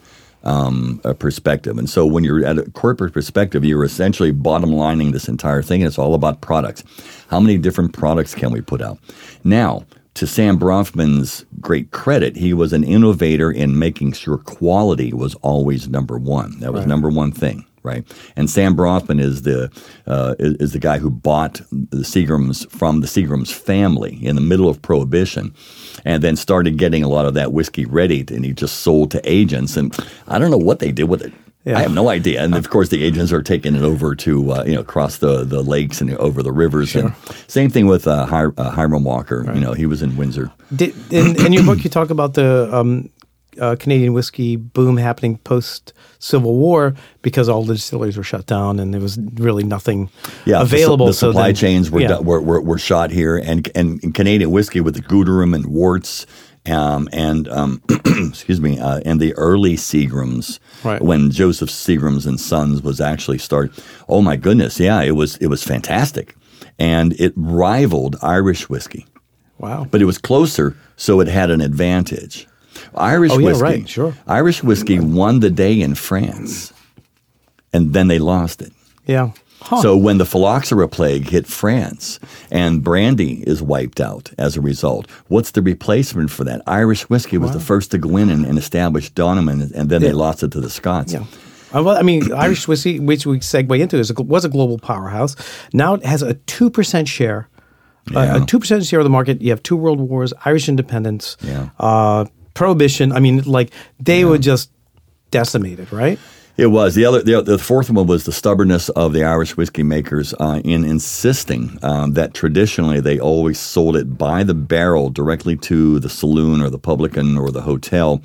um, uh, perspective. And so when you're at a corporate perspective, you're essentially bottom lining this entire thing. And it's all about products. How many different products can we put out? Now, to Sam Bronfman's great credit, he was an innovator in making sure quality was always number one. That was Right. number one thing, right? And Sam Bronfman is the uh, is, is the guy who bought the Seagrams from the Seagrams family in the middle of Prohibition, and then started getting a lot of that whiskey ready, and he just sold to agents. And I don't know what they did with it. Yeah. I have no idea. And of course, the agents are taking it over to uh, you know across the, the lakes and over the rivers. And same thing with uh, Hi- uh, Hiram Walker. You know, he was in Windsor. Did, in, in your book, you talk about the um, uh, Canadian whiskey boom happening post Civil War because all the distilleries were shut down and there was really nothing Yeah, the available. The, so supply then- chains were, yeah. were, were were shot here, and and Canadian whiskey with the Gooderham and Worts. Um, and um, excuse me, uh, and the early Seagrams, Right. when Joseph Seagrams and Sons was actually started. Oh my goodness, yeah, it was it was fantastic, and it rivaled Irish whiskey, Wow. but it was closer, so it had an advantage. Irish Oh, yeah, whiskey, right, sure. Irish whiskey won the day in France, and then they lost it. yeah. Huh. So when the phylloxera plague hit France and brandy is wiped out as a result, what's the replacement for that? Irish whiskey was the first to go in and, and establish Donovan, and then they lost it to the Scots. Yeah. Uh, well, I mean, Irish whiskey, which we segue into, is a, was a global powerhouse. Now it has a two percent share, uh, Yeah. a two percent share of the market. You have two world wars, Irish independence, Yeah. uh, prohibition. I mean, like they were just decimated, right? It was the other. The, the fourth one was the stubbornness of the Irish whiskey makers uh, in insisting um, that traditionally they always sold it by the barrel directly to the saloon or the publican or the hotel.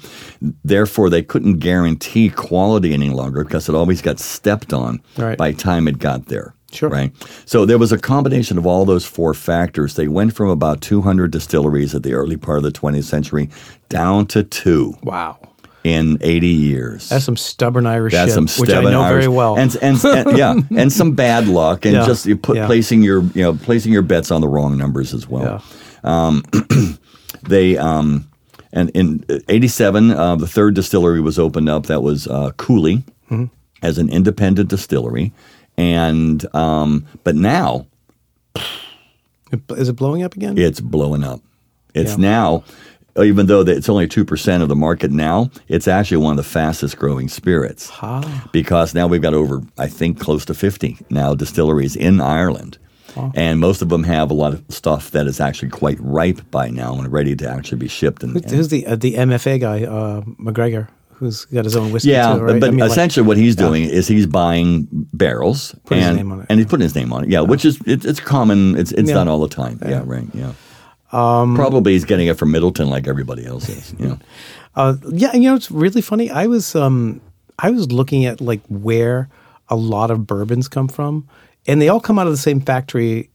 Therefore, they couldn't guarantee quality any longer because it always got stepped on Right. by time it got there. Sure. Right. So there was a combination of all those four factors. They went from about 200 distilleries at the early part of the 20th century down to two Wow. in 80 years. That's some stubborn Irish That's shit, some which I know Irish- very well. and, and, and yeah, and some bad luck, and Yeah, just you put yeah. placing your you know placing your bets on the wrong numbers as well. yeah. They um, and in '87, uh, the third distillery was opened up. That was uh, Cooley Mm-hmm. as an independent distillery, and um, but now Is it blowing up again? it's blowing up. It's Yeah. now, even though it's only two percent of the market now, it's actually one of the fastest growing spirits. Ah. Because now we've got over, I think, close to fifty now distilleries in Ireland. And most of them have a lot of stuff that is actually quite ripe by now and ready to actually be shipped. And, and- Who's the uh, the MMA guy, uh, McGregor, who's got his own whiskey yeah, too, right? but I mean, like- essentially what he's doing is he's buying barrels and name on it. and he's putting his name on it. Yeah, which is it, it's common. It's it's Yeah. done all the time. Yeah, right. Yeah. Probably he's getting it from Midleton like everybody else is. Know. Uh, yeah, you know it's really funny. I was um, I was looking at like where a lot of bourbons come from, and they all come out of the same factory.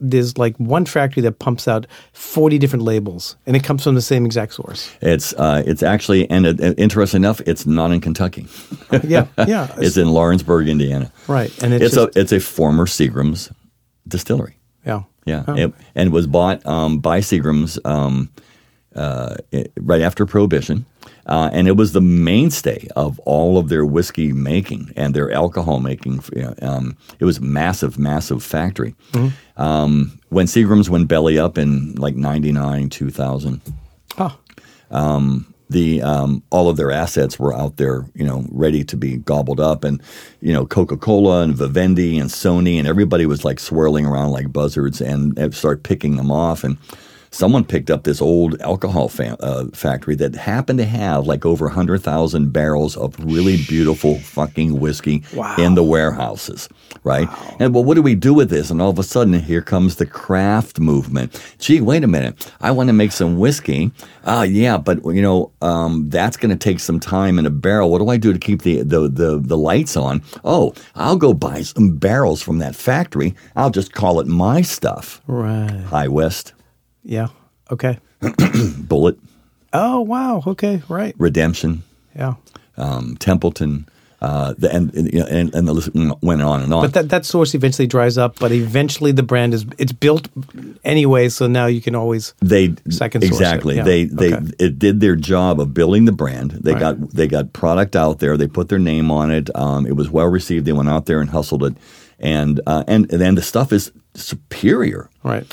There's like one factory that pumps out forty different labels, and it comes from the same exact source. It's uh, it's actually and uh, interesting enough, it's not in Kentucky. Yeah, yeah, It's in Lawrenceburg, Indiana. right. And it's, It's just, a it's a former Seagram's distillery. yeah, Yeah, Oh. it, and was bought um, by Seagram's um, uh, it- right after Prohibition, uh, and it was the mainstay of all of their whiskey making and their alcohol making. Um, it was massive, massive factory. Um, when Seagram's went belly up in like '99, 2000 Oh, the um, all of their assets were out there, you know, ready to be gobbled up, and you know, Coca Cola and Vivendi and Sony and everybody was like swirling around like buzzards and, and start picking them off. And someone picked up this old alcohol fa- uh, factory that happened to have like over hundred thousand barrels of really beautiful fucking whiskey Wow. in the warehouses, right? And well, what do we do with this? And all of a sudden, here comes the craft movement. Gee, wait a minute. I want to make some whiskey. Ah, yeah, but you know, um, that's going to take some time in a barrel. What do I do to keep the, the the the lights on? Oh, I'll go buy some barrels from that factory. I'll just call it my stuff. right. High West, Yeah. Okay. Bulleit, Oh wow. Okay. Right. Redemption, Yeah. um, Templeton. Uh, the, and, and, and the list went on and on. But that, that source eventually dries up, but eventually the brand is it's built anyway, so now you can always they second exactly Yeah. they they Okay. it did their job of building the brand. They Right. got they got product out there. They put their name on it. Um, it was well received. They went out there and hustled it, and uh, and and then the stuff is superior. right.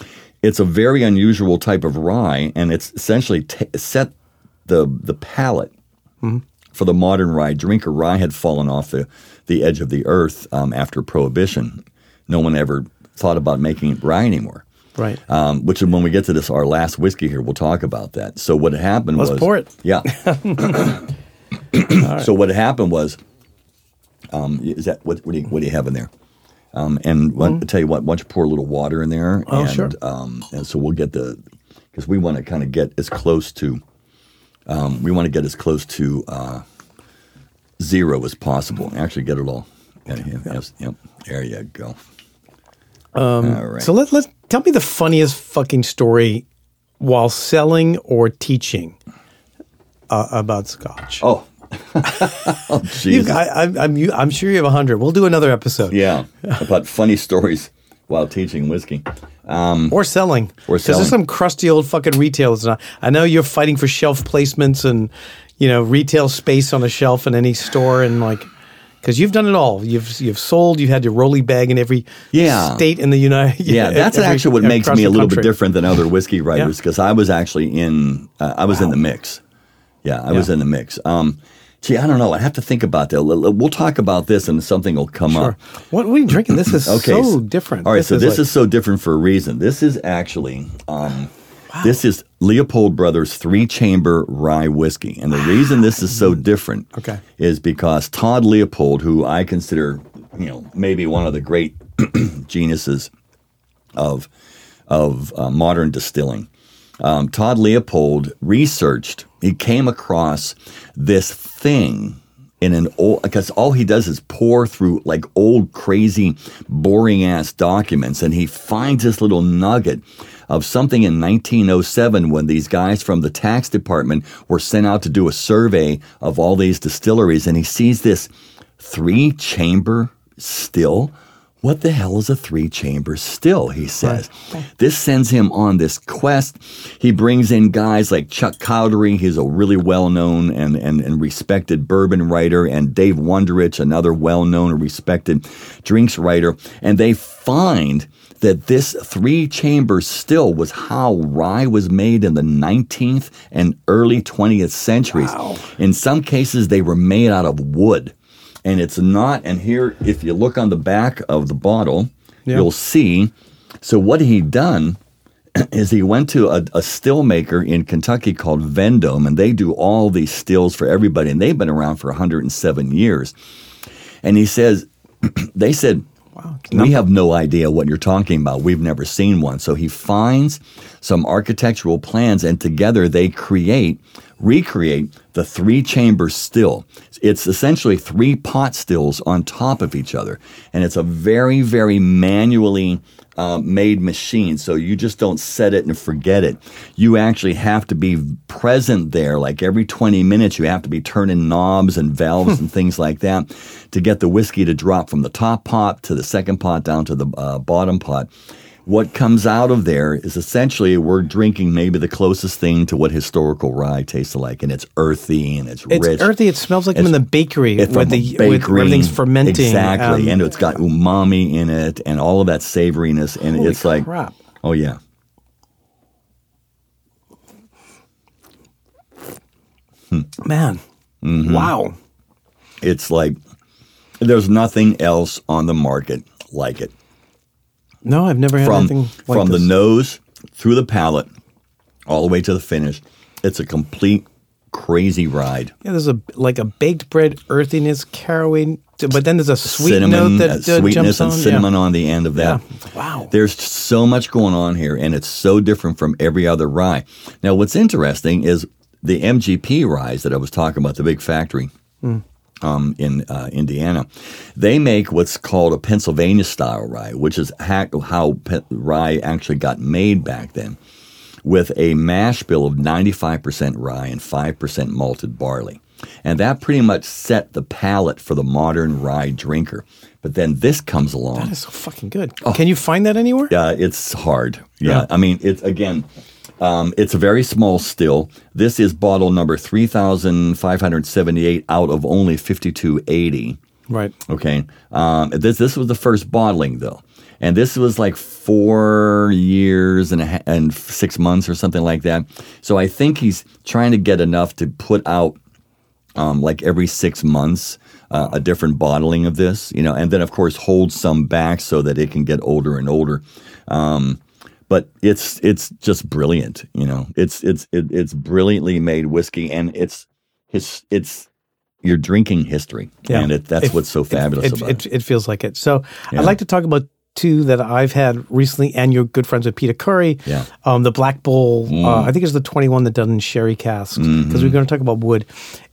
It's a very unusual type of rye, and it's essentially t- set the the palate for the modern rye drinker. Rye had fallen off the the edge of the earth um, after Prohibition. No one ever thought about making rye anymore. Right. Um, which when we get to this, our last whiskey here, we'll talk about that. So what happened Let's was, pour it. Yeah. So what happened was, um, is that what? What do you, what do you have in there? Um, and why- I'll tell you what, why don't you pour a little water in there? Mm-hmm. Oh, and, sure. Um, and so we'll get the because we want to kind of get as close to, um, we want to get as close to uh, zero as possible. Actually, get it all. Yeah, yeah, yes, yep. There you go. Um, all right. So let let tell me the funniest fucking story while selling or teaching uh, about Scotch. oh. oh, You- I, I'm, I'm, I'm sure you have a hundred. We'll do another episode. Yeah, about funny stories while teaching whiskey. Or selling. Or Because there's some crusty old fucking retailers. And I know you're fighting for shelf placements and, you know, retail space on a shelf in any store and like, because you've done it all. You've you've sold. You've had your rolly bag in every Yeah. state in the United. Yeah, that's every- actually what makes me a little bit different than other whiskey writers because I was actually in uh, I was in the mix. Yeah, I was in the mix. Um, gee, I don't know. I have to think about that. We'll talk about this and something will come Sure. up. What, are you drinking? This is Okay, so different. All right, so this like- is so different for a reason. This is actually um, this is Leopold Brothers three chamber rye whiskey, and the reason this is so different Okay. is because Todd Leopold, who I consider you know maybe one of the great geniuses of of uh, modern distilling. Um, Todd Leopold researched. He came across this thing in an old because all he does is pour through like old, crazy, boring ass documents, and he finds this little nugget of something in 1907 when these guys from the tax department were sent out to do a survey of all these distilleries, and he sees this three chamber still. What the hell is a three chamber still? He says. This sends him on this quest. He brings in guys like Chuck Cowdery. He's a really well known and, and, and respected bourbon writer, and Dave Wondrich, another well known and respected drinks writer. And they find that this three chamber still was how rye was made in the 19th and early 20th centuries. In some cases, they were made out of wood and it's not. And here, if you look on the back of the bottle, Yeah. you'll see. So what he done is he went to a, a still maker in Kentucky called Vendome, and they do all these stills for everybody, and they've been around for 107 years. And he says, they said, Wow. we have no idea what you're talking about. We've never seen one. So he finds some architectural plans and together they create, recreate the three chamber still. It's essentially three pot stills on top of each other. And it's a very, very manually uh, made machine. So you just don't set it and forget it. You actually have to be present there. Like every 20 minutes, you have to be turning knobs and valves and things like that to get the whiskey to drop from the top pot to the second pot down to the uh, bottom pot. What comes out of there is essentially we're drinking maybe the closest thing to what historical rye tastes like, and it's earthy and it's, rich. It's rich. earthy. It smells like I'm in the bakery It's where the bakery. where everything's fermenting. Exactly. um, and it's got umami in it and all of that savoriness. And it's like, oh, yeah. man, Mm-hmm. wow. It's like there's nothing else on the market like it. No, I've never had From, anything like from this. the nose through the palate, all the way to the finish. It's a complete crazy ride. Yeah, there's a like a baked bread earthiness, caraway, but then there's a sweet cinnamon, note that uh, sweetness jumps on. and Yeah. cinnamon on the end of that. Yeah. Wow. There's so much going on here, and it's so different from every other rye. Now, what's interesting is the MGP rye that I was talking about, the big factory. Um, in uh, Indiana, they make what's called a Pennsylvania style rye, which is how rye actually got made back then, with a mash bill of 95% rye and 5% malted barley. And that pretty much set the palate for the modern rye drinker. But then this comes along. That is so fucking good. Can you find that anywhere? Yeah, it's hard. Yeah, Yeah. I mean, it's again, um, it's a very small still. This is bottle number three thousand five hundred seventy-eight out of only fifty-two eighty. Right. Okay, um, this this was the first bottling though, and this was like four years and a and six months or something like that. So I think he's trying to get enough to put out um, like every six months uh, a different bottling of this, you know, and then of course hold some back so that it can get older and older. Um, but it's it's just brilliant, you know. It's it's it, it's brilliantly made whiskey, and it's his it's your drinking history, Yeah. and it, that's It- what's so fabulous it, about it, it. it feels like it. So Yeah. I'd like to talk about two that I've had recently, and you're good friends with Peter Curry. Yeah. Um, the Black Bull, Mm. uh, I think it's the 21 that done in sherry casks, because Mm-hmm. we're going to talk about wood.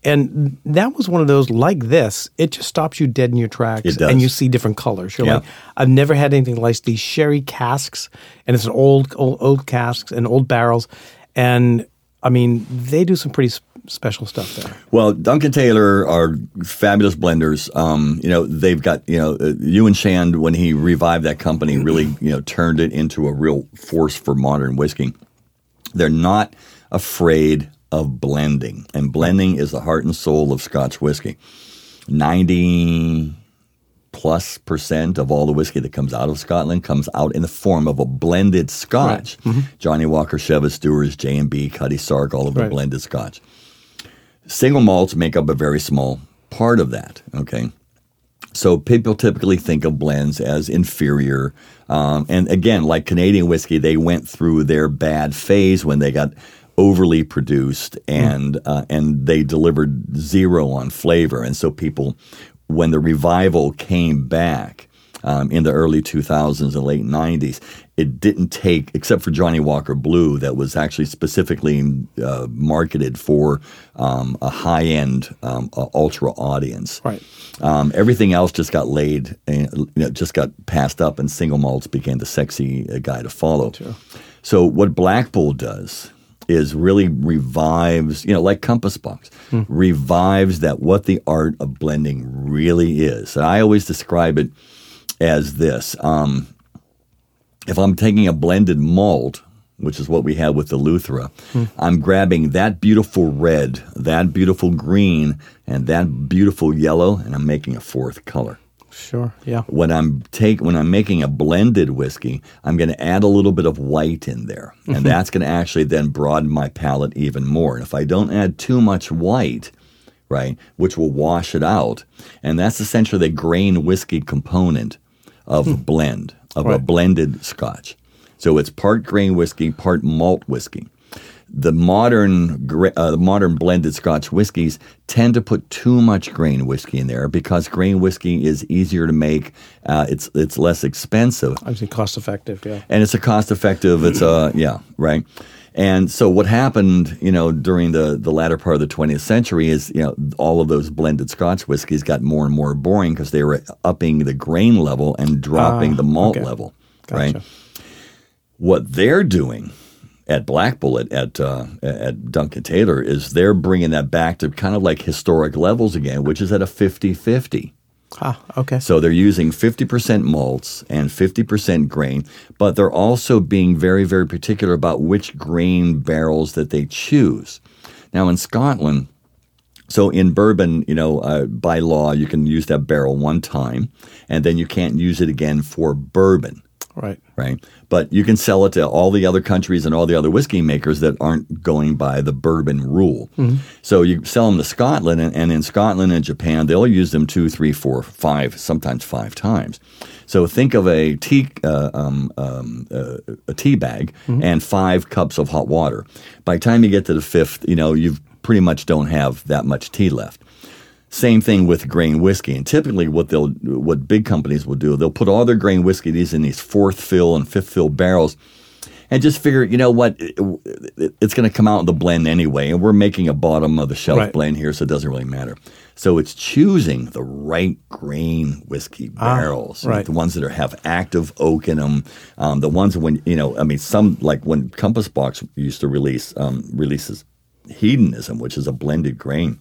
And that was one of those, like this, it just stops you dead in your tracks. And you see different colors. You're Yeah. like, I've never had anything like these sherry casks, and it's an old, old, old casks and old barrels. And I mean, they do some pretty special stuff there. Well, Duncan Taylor are fabulous blenders. Um, you know, they've got you know uh, Euan Shand when he revived that company really you know turned it into a real force for modern whiskey. They're not afraid of blending, and blending is the heart and soul of Scotch whiskey. Ninety plus percent of all the whiskey that comes out of Scotland comes out in the form of a blended Scotch. Johnnie Walker, Chivas, Stewards, J and B, Cutty Sark, all of the Right. blended Scotch. Single malts make up a very small part of that. Okay. So people typically think of blends as inferior. Um, and again, like Canadian whiskey, they went through their bad phase when they got overly produced and uh, and they delivered zero on flavor. And so people, when the revival came back um, in the early 2000s and late 90s, it didn't take, except for Johnnie Walker Blue, that was actually specifically uh, marketed for um, a high end um, uh, ultra audience. Right. Um, everything else just got laid, and, you know, just got passed up, and single malts became the sexy uh, guy to follow. So what Black Bull does is really revives, you know, like Compass Box, revives that what the art of blending really is. And I always describe it as this: um, if I'm taking a blended malt. Which is what we had with the Luthra. Hmm. I'm grabbing that beautiful red, that beautiful green, and that beautiful yellow, and I'm making a fourth color Sure. Yeah. when I'm take when I'm making a blended whiskey, I'm going to add a little bit of white in there, and mm-hmm. that's going to actually then broaden my palate even more. And if I don't add too much white, right, which will wash it out, and that's essentially the grain whiskey component of a blend of a blended Scotch. So it's part grain whiskey, part malt whiskey the modern uh, the modern blended Scotch whiskies tend to put too much grain whiskey in there because grain whiskey is easier to make. Uh, it's it's less expensive Obviously cost effective. Yeah. and it's a cost effective. It's a yeah right. And so what happened, you know, during the the latter part of the 20th century is you know all of those blended Scotch whiskeys got more and more boring because they were upping the grain level and dropping Ah, the malt okay. level, Gotcha. right? what they're doing at Black Bullet at uh, at Duncan Taylor is they're bringing that back to kind of like historic levels again, which is at a 50-50. Ah, okay. So they're using 50% malts and 50% grain, but they're also being very very particular about which grain barrels that they choose. Now in Scotland, so in bourbon, you know, uh, by law, you can use that barrel one time, and then you can't use it again for bourbon Right. right? But you can sell it to all the other countries and all the other whiskey makers that aren't going by the bourbon rule. So you sell them to Scotland, and, and in Scotland and Japan, they'll use them two, three, four, five, sometimes five times. So think of a tea, uh, um, um, uh, a tea bag and five cups of hot water. By the time you get to the fifth, you know you pretty much don't have that much tea left. Same thing with grain whiskey. And typically, what they'll, what big companies will do, they'll put all their grain whiskey these in these fourth fill and fifth fill barrels, and just figure, you know what, it- it- it's going to come out in the blend anyway, and we're making a bottom of the shelf Right. blend here, so it doesn't really matter. So it's choosing the right grain whiskey barrels, right. the ones that are, have active oak in them, um, the ones when you know, I mean, some like when Compass Box used to release um, releases hedonism, which is a blended grain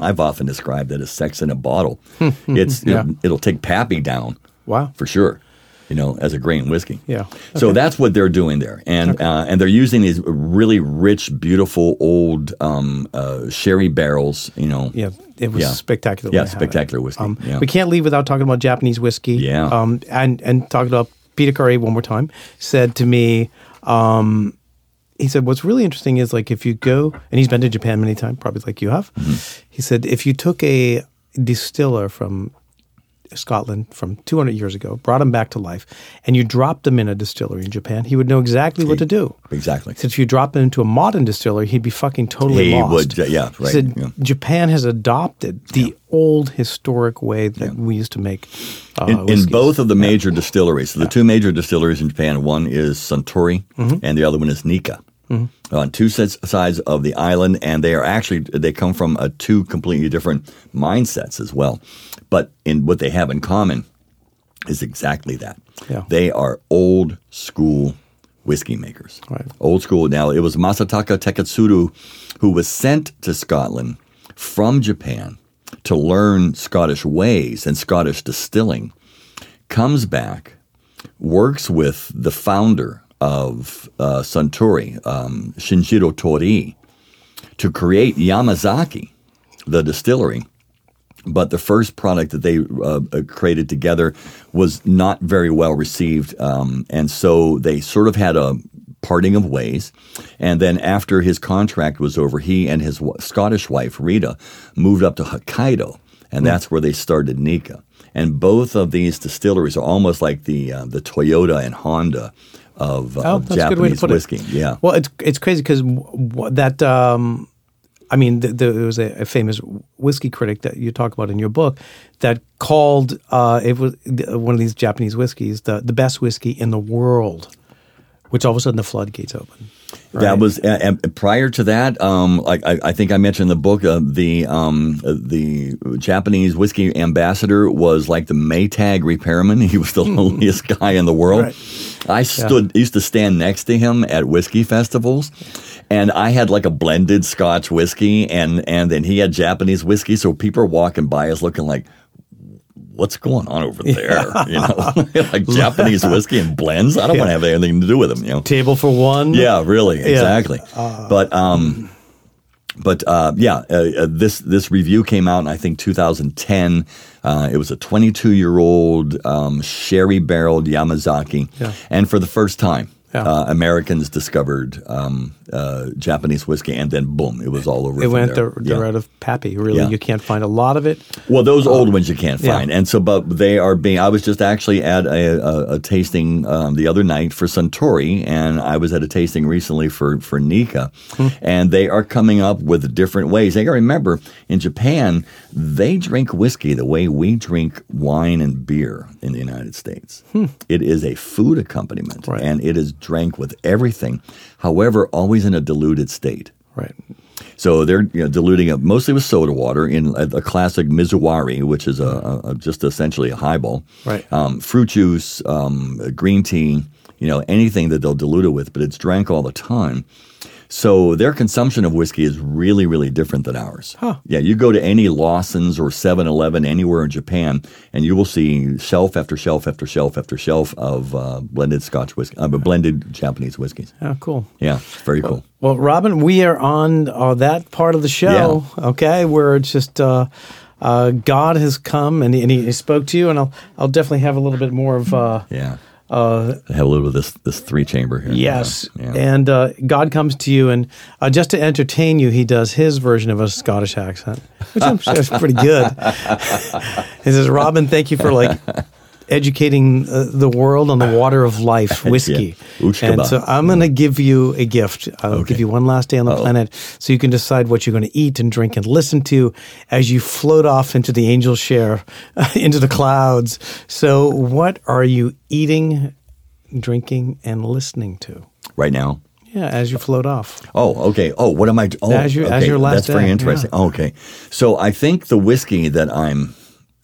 I've often described it as sex in a bottle. it's Yeah. it'll, it'll take Pappy down Wow. for sure. You know, as a grain whiskey. Yeah. So that's what they're doing there, and uh, and they're using these really rich, beautiful old um, uh, sherry barrels. You know. Yeah, it was Yeah. spectacular. Yeah, when I had it. spectacular whiskey. Um, yeah. We can't leave without talking about Japanese whiskey. Yeah. Um, and and talking about Peter Curry one more time said to me, um, he said, "What's really interesting is like if you go, and he's been to Japan many times, probably like you have. Mm-hmm. He said if you took a distiller from Scotland from 200 years ago, brought him back to life, and you dropped him in a distillery in Japan, he would know exactly what to do. Exactly. Since if you drop him into a modern distillery, he'd be fucking totally He lost. would, yeah, He right, said yeah. Japan has adopted the old historic way that we used to make uh, in, in both of the major distilleries. So the two major distilleries in Japan, one is Suntory Mm-hmm. and the other one is Nikka. On two sides sides of the island, and they are actually they come from uh, two completely different mindsets as well. But in what they have in common is exactly that. Yeah. They are old school whiskey makers. Right. Old school. Now it was Masataka Taketsuru who was sent to Scotland from Japan to learn Scottish ways and Scottish distilling. Comes back, works with the founder of uh, Suntory, um, Shinjiro Torii, to create Yamazaki, the distillery. But the first product that they uh, uh, created together was not very well received. Um, and so they sort of had a parting of ways. And then after his contract was over, he and his w- Scottish wife, Rita, moved up to Hokkaido. And that's where they started Nikka. And both of these distilleries are almost like the, uh, the Toyota and Honda of, uh, Oh, of that's a good way to Japanese put it. whiskey. Yeah. Well, it's it's crazy because that um, I mean, th- there was a, a famous whiskey critic that you talk about in your book that called uh, it was one of these Japanese whiskeys the the best whiskey in the world, which all of a sudden the floodgates open. That was uh, prior to that. Um, like I, I think I mentioned in the book, uh, the um, uh, the Japanese whiskey ambassador was like the Maytag repairman. He was the loneliest guy in the world. Right. I stood used to stand next to him at whiskey festivals, and I had like a blended Scotch whiskey, and and then he had Japanese whiskey. So people are walking by us looking like. What's going on over there? You know, like Japanese whiskey and blends. I don't want to have anything to do with them. You know, table for one. yeah, really, exactly. but um, but uh, yeah, uh, uh, this this review came out in I think 2010. Uh, it was a 22 year old um, sherry barreled Yamazaki, Yeah. and for the first time. Yeah. Uh, Americans discovered um, uh, Japanese whiskey, and then boom, it was all over. It went there. the, the Yeah. route of Pappy. Really, Yeah. you can't find a lot of it. Well, those old ones you can't find, and so but they are being. I was just actually at a, a, a tasting um, the other night for Suntory, and I was at a tasting recently for for Nikka, and they are coming up with different ways. I gotta remember in Japan they drink whiskey the way we drink wine and beer in the United States. It is a food accompaniment, Right. and it is drank with everything. However, always in a diluted state. Right. So they're you know, diluting it mostly with soda water in a, a classic mizuwari, which is a, a, a- just essentially a highball. Right. Um, fruit juice, um, green tea, you know, anything that they'll dilute it with, but it's drank all the time. So their consumption of whiskey is really, really different than ours. Huh. Yeah, you go to any Lawson's or 7-Eleven anywhere in Japan, and you will see shelf after shelf after shelf after shelf of uh, blended Scotch whiskey, uh, blended Japanese whiskeys. Oh, cool. Yeah, very cool. Well, Robin, we are on uh, that part of the show, okay, where it's just uh, uh, God has come and he, and he spoke to you, and I'll I'll definitely have a little bit more of uh, Yeah. Uh, I have a little bit of this this three chamber here. yes, Yeah. and uh, God comes to you, and uh, just to entertain you, he does his version of a Scottish accent, which I'm sure is pretty good. he says, "Robin, thank you for like." Educating uh, the world on the water of life, whiskey, Yeah. And so I'm going to give you a gift. I'll Okay. give you one last day on the Uh-oh. planet, so you can decide what you're going to eat and drink and listen to as you float off into the angel share, into the clouds. So, what are you eating, drinking, and listening to? right now. Yeah, as you float off. Oh, okay. Oh, what am I? Oh, As your- as your last That's very day, interesting. yeah. Okay, so I think the whiskey that I'm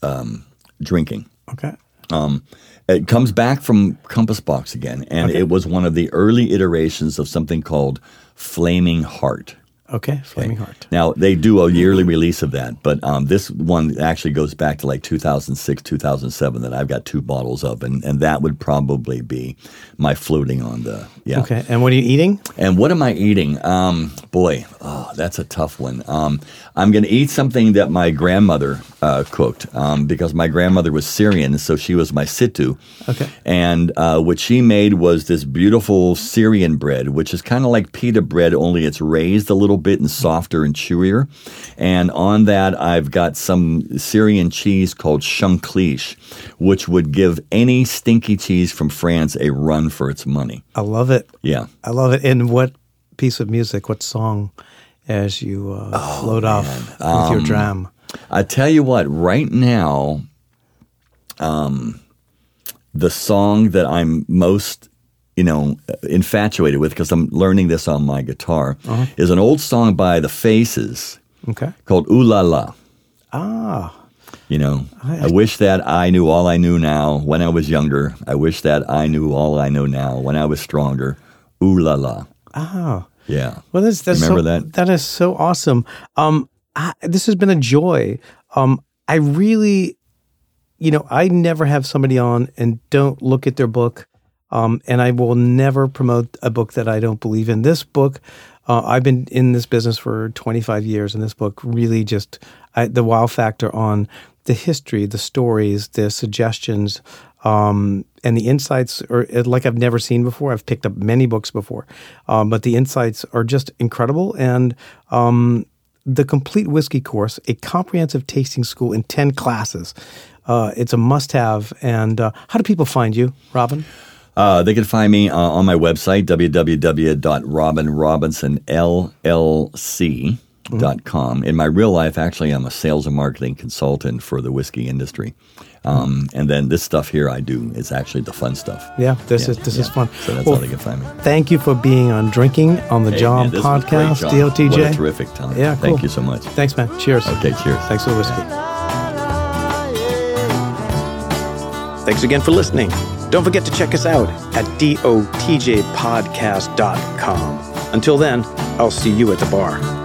um, drinking Okay. Um, it comes back from Compass Box again, and it was one of the early iterations of something called Flaming Heart. Okay, Flaming Heart. Now they do a yearly release of that, but um, this one actually goes back to like 2006, 2007 that I've got two bottles of, and, and that would probably be my floating on the yeah. Okay, and what are you eating? And what am I eating? Um, boy, oh, that's a tough one. Um, I'm going to eat something that my grandmother uh, cooked um, because my grandmother was Syrian, so she was my situ. Okay. And uh, what she made was this beautiful Syrian bread, which is kind of like pita bread, only it's raised a little bit and softer and chewier. And on that, I've got some Syrian cheese called Shanklish, which would give any stinky cheese from France a run for its money. I love it. Yeah. I love it. And what piece of music, what song as you uh, Oh, float off with Um, your dram? I tell you what, right now, um, the song that I'm most, you know, infatuated with because I'm learning this on my guitar is an old song by The Faces Okay. called "Ooh La La." Ah, You know, I wish that I knew all I knew now when I was younger. I wish that I knew all I know now when I was stronger. Ooh la la. ah. Yeah. Well, that's, that's Remember so, that? That is so awesome. Um, I, this has been a joy. Um, I really, you know, I never have somebody on and don't look at their book. Um, and I will never promote a book that I don't believe in. This book, uh, I've been in this business for 25 years, and this book really just I, the wow factor on the history, the stories, the suggestions, um, and the insights are like I've never seen before. I've picked up many books before, um, but the insights are just incredible. And um, the complete whiskey course, a comprehensive tasting school in 10 classes. Uh, it's a must have. And uh, how do people find you, Robin? Uh, they can find me uh, on my website, www.robinrobinsonllc.com. In my real life, actually, I'm a sales and marketing consultant for the whiskey industry. Um, and then this stuff here I do is actually the fun stuff. Yeah, this Yeah, is this yeah. is fun. So that's Well, how they can find me. Thank you for being on Drinking on the Hey, Job man, podcast, John. DOTJ. What a terrific time. Yeah, Thank you so much. Thanks, man. Cheers. Okay, cheers. Thanks for the whiskey. Thanks again for listening. Don't forget to check us out at dotjpodcast.com. Until then, I'll see you at the bar.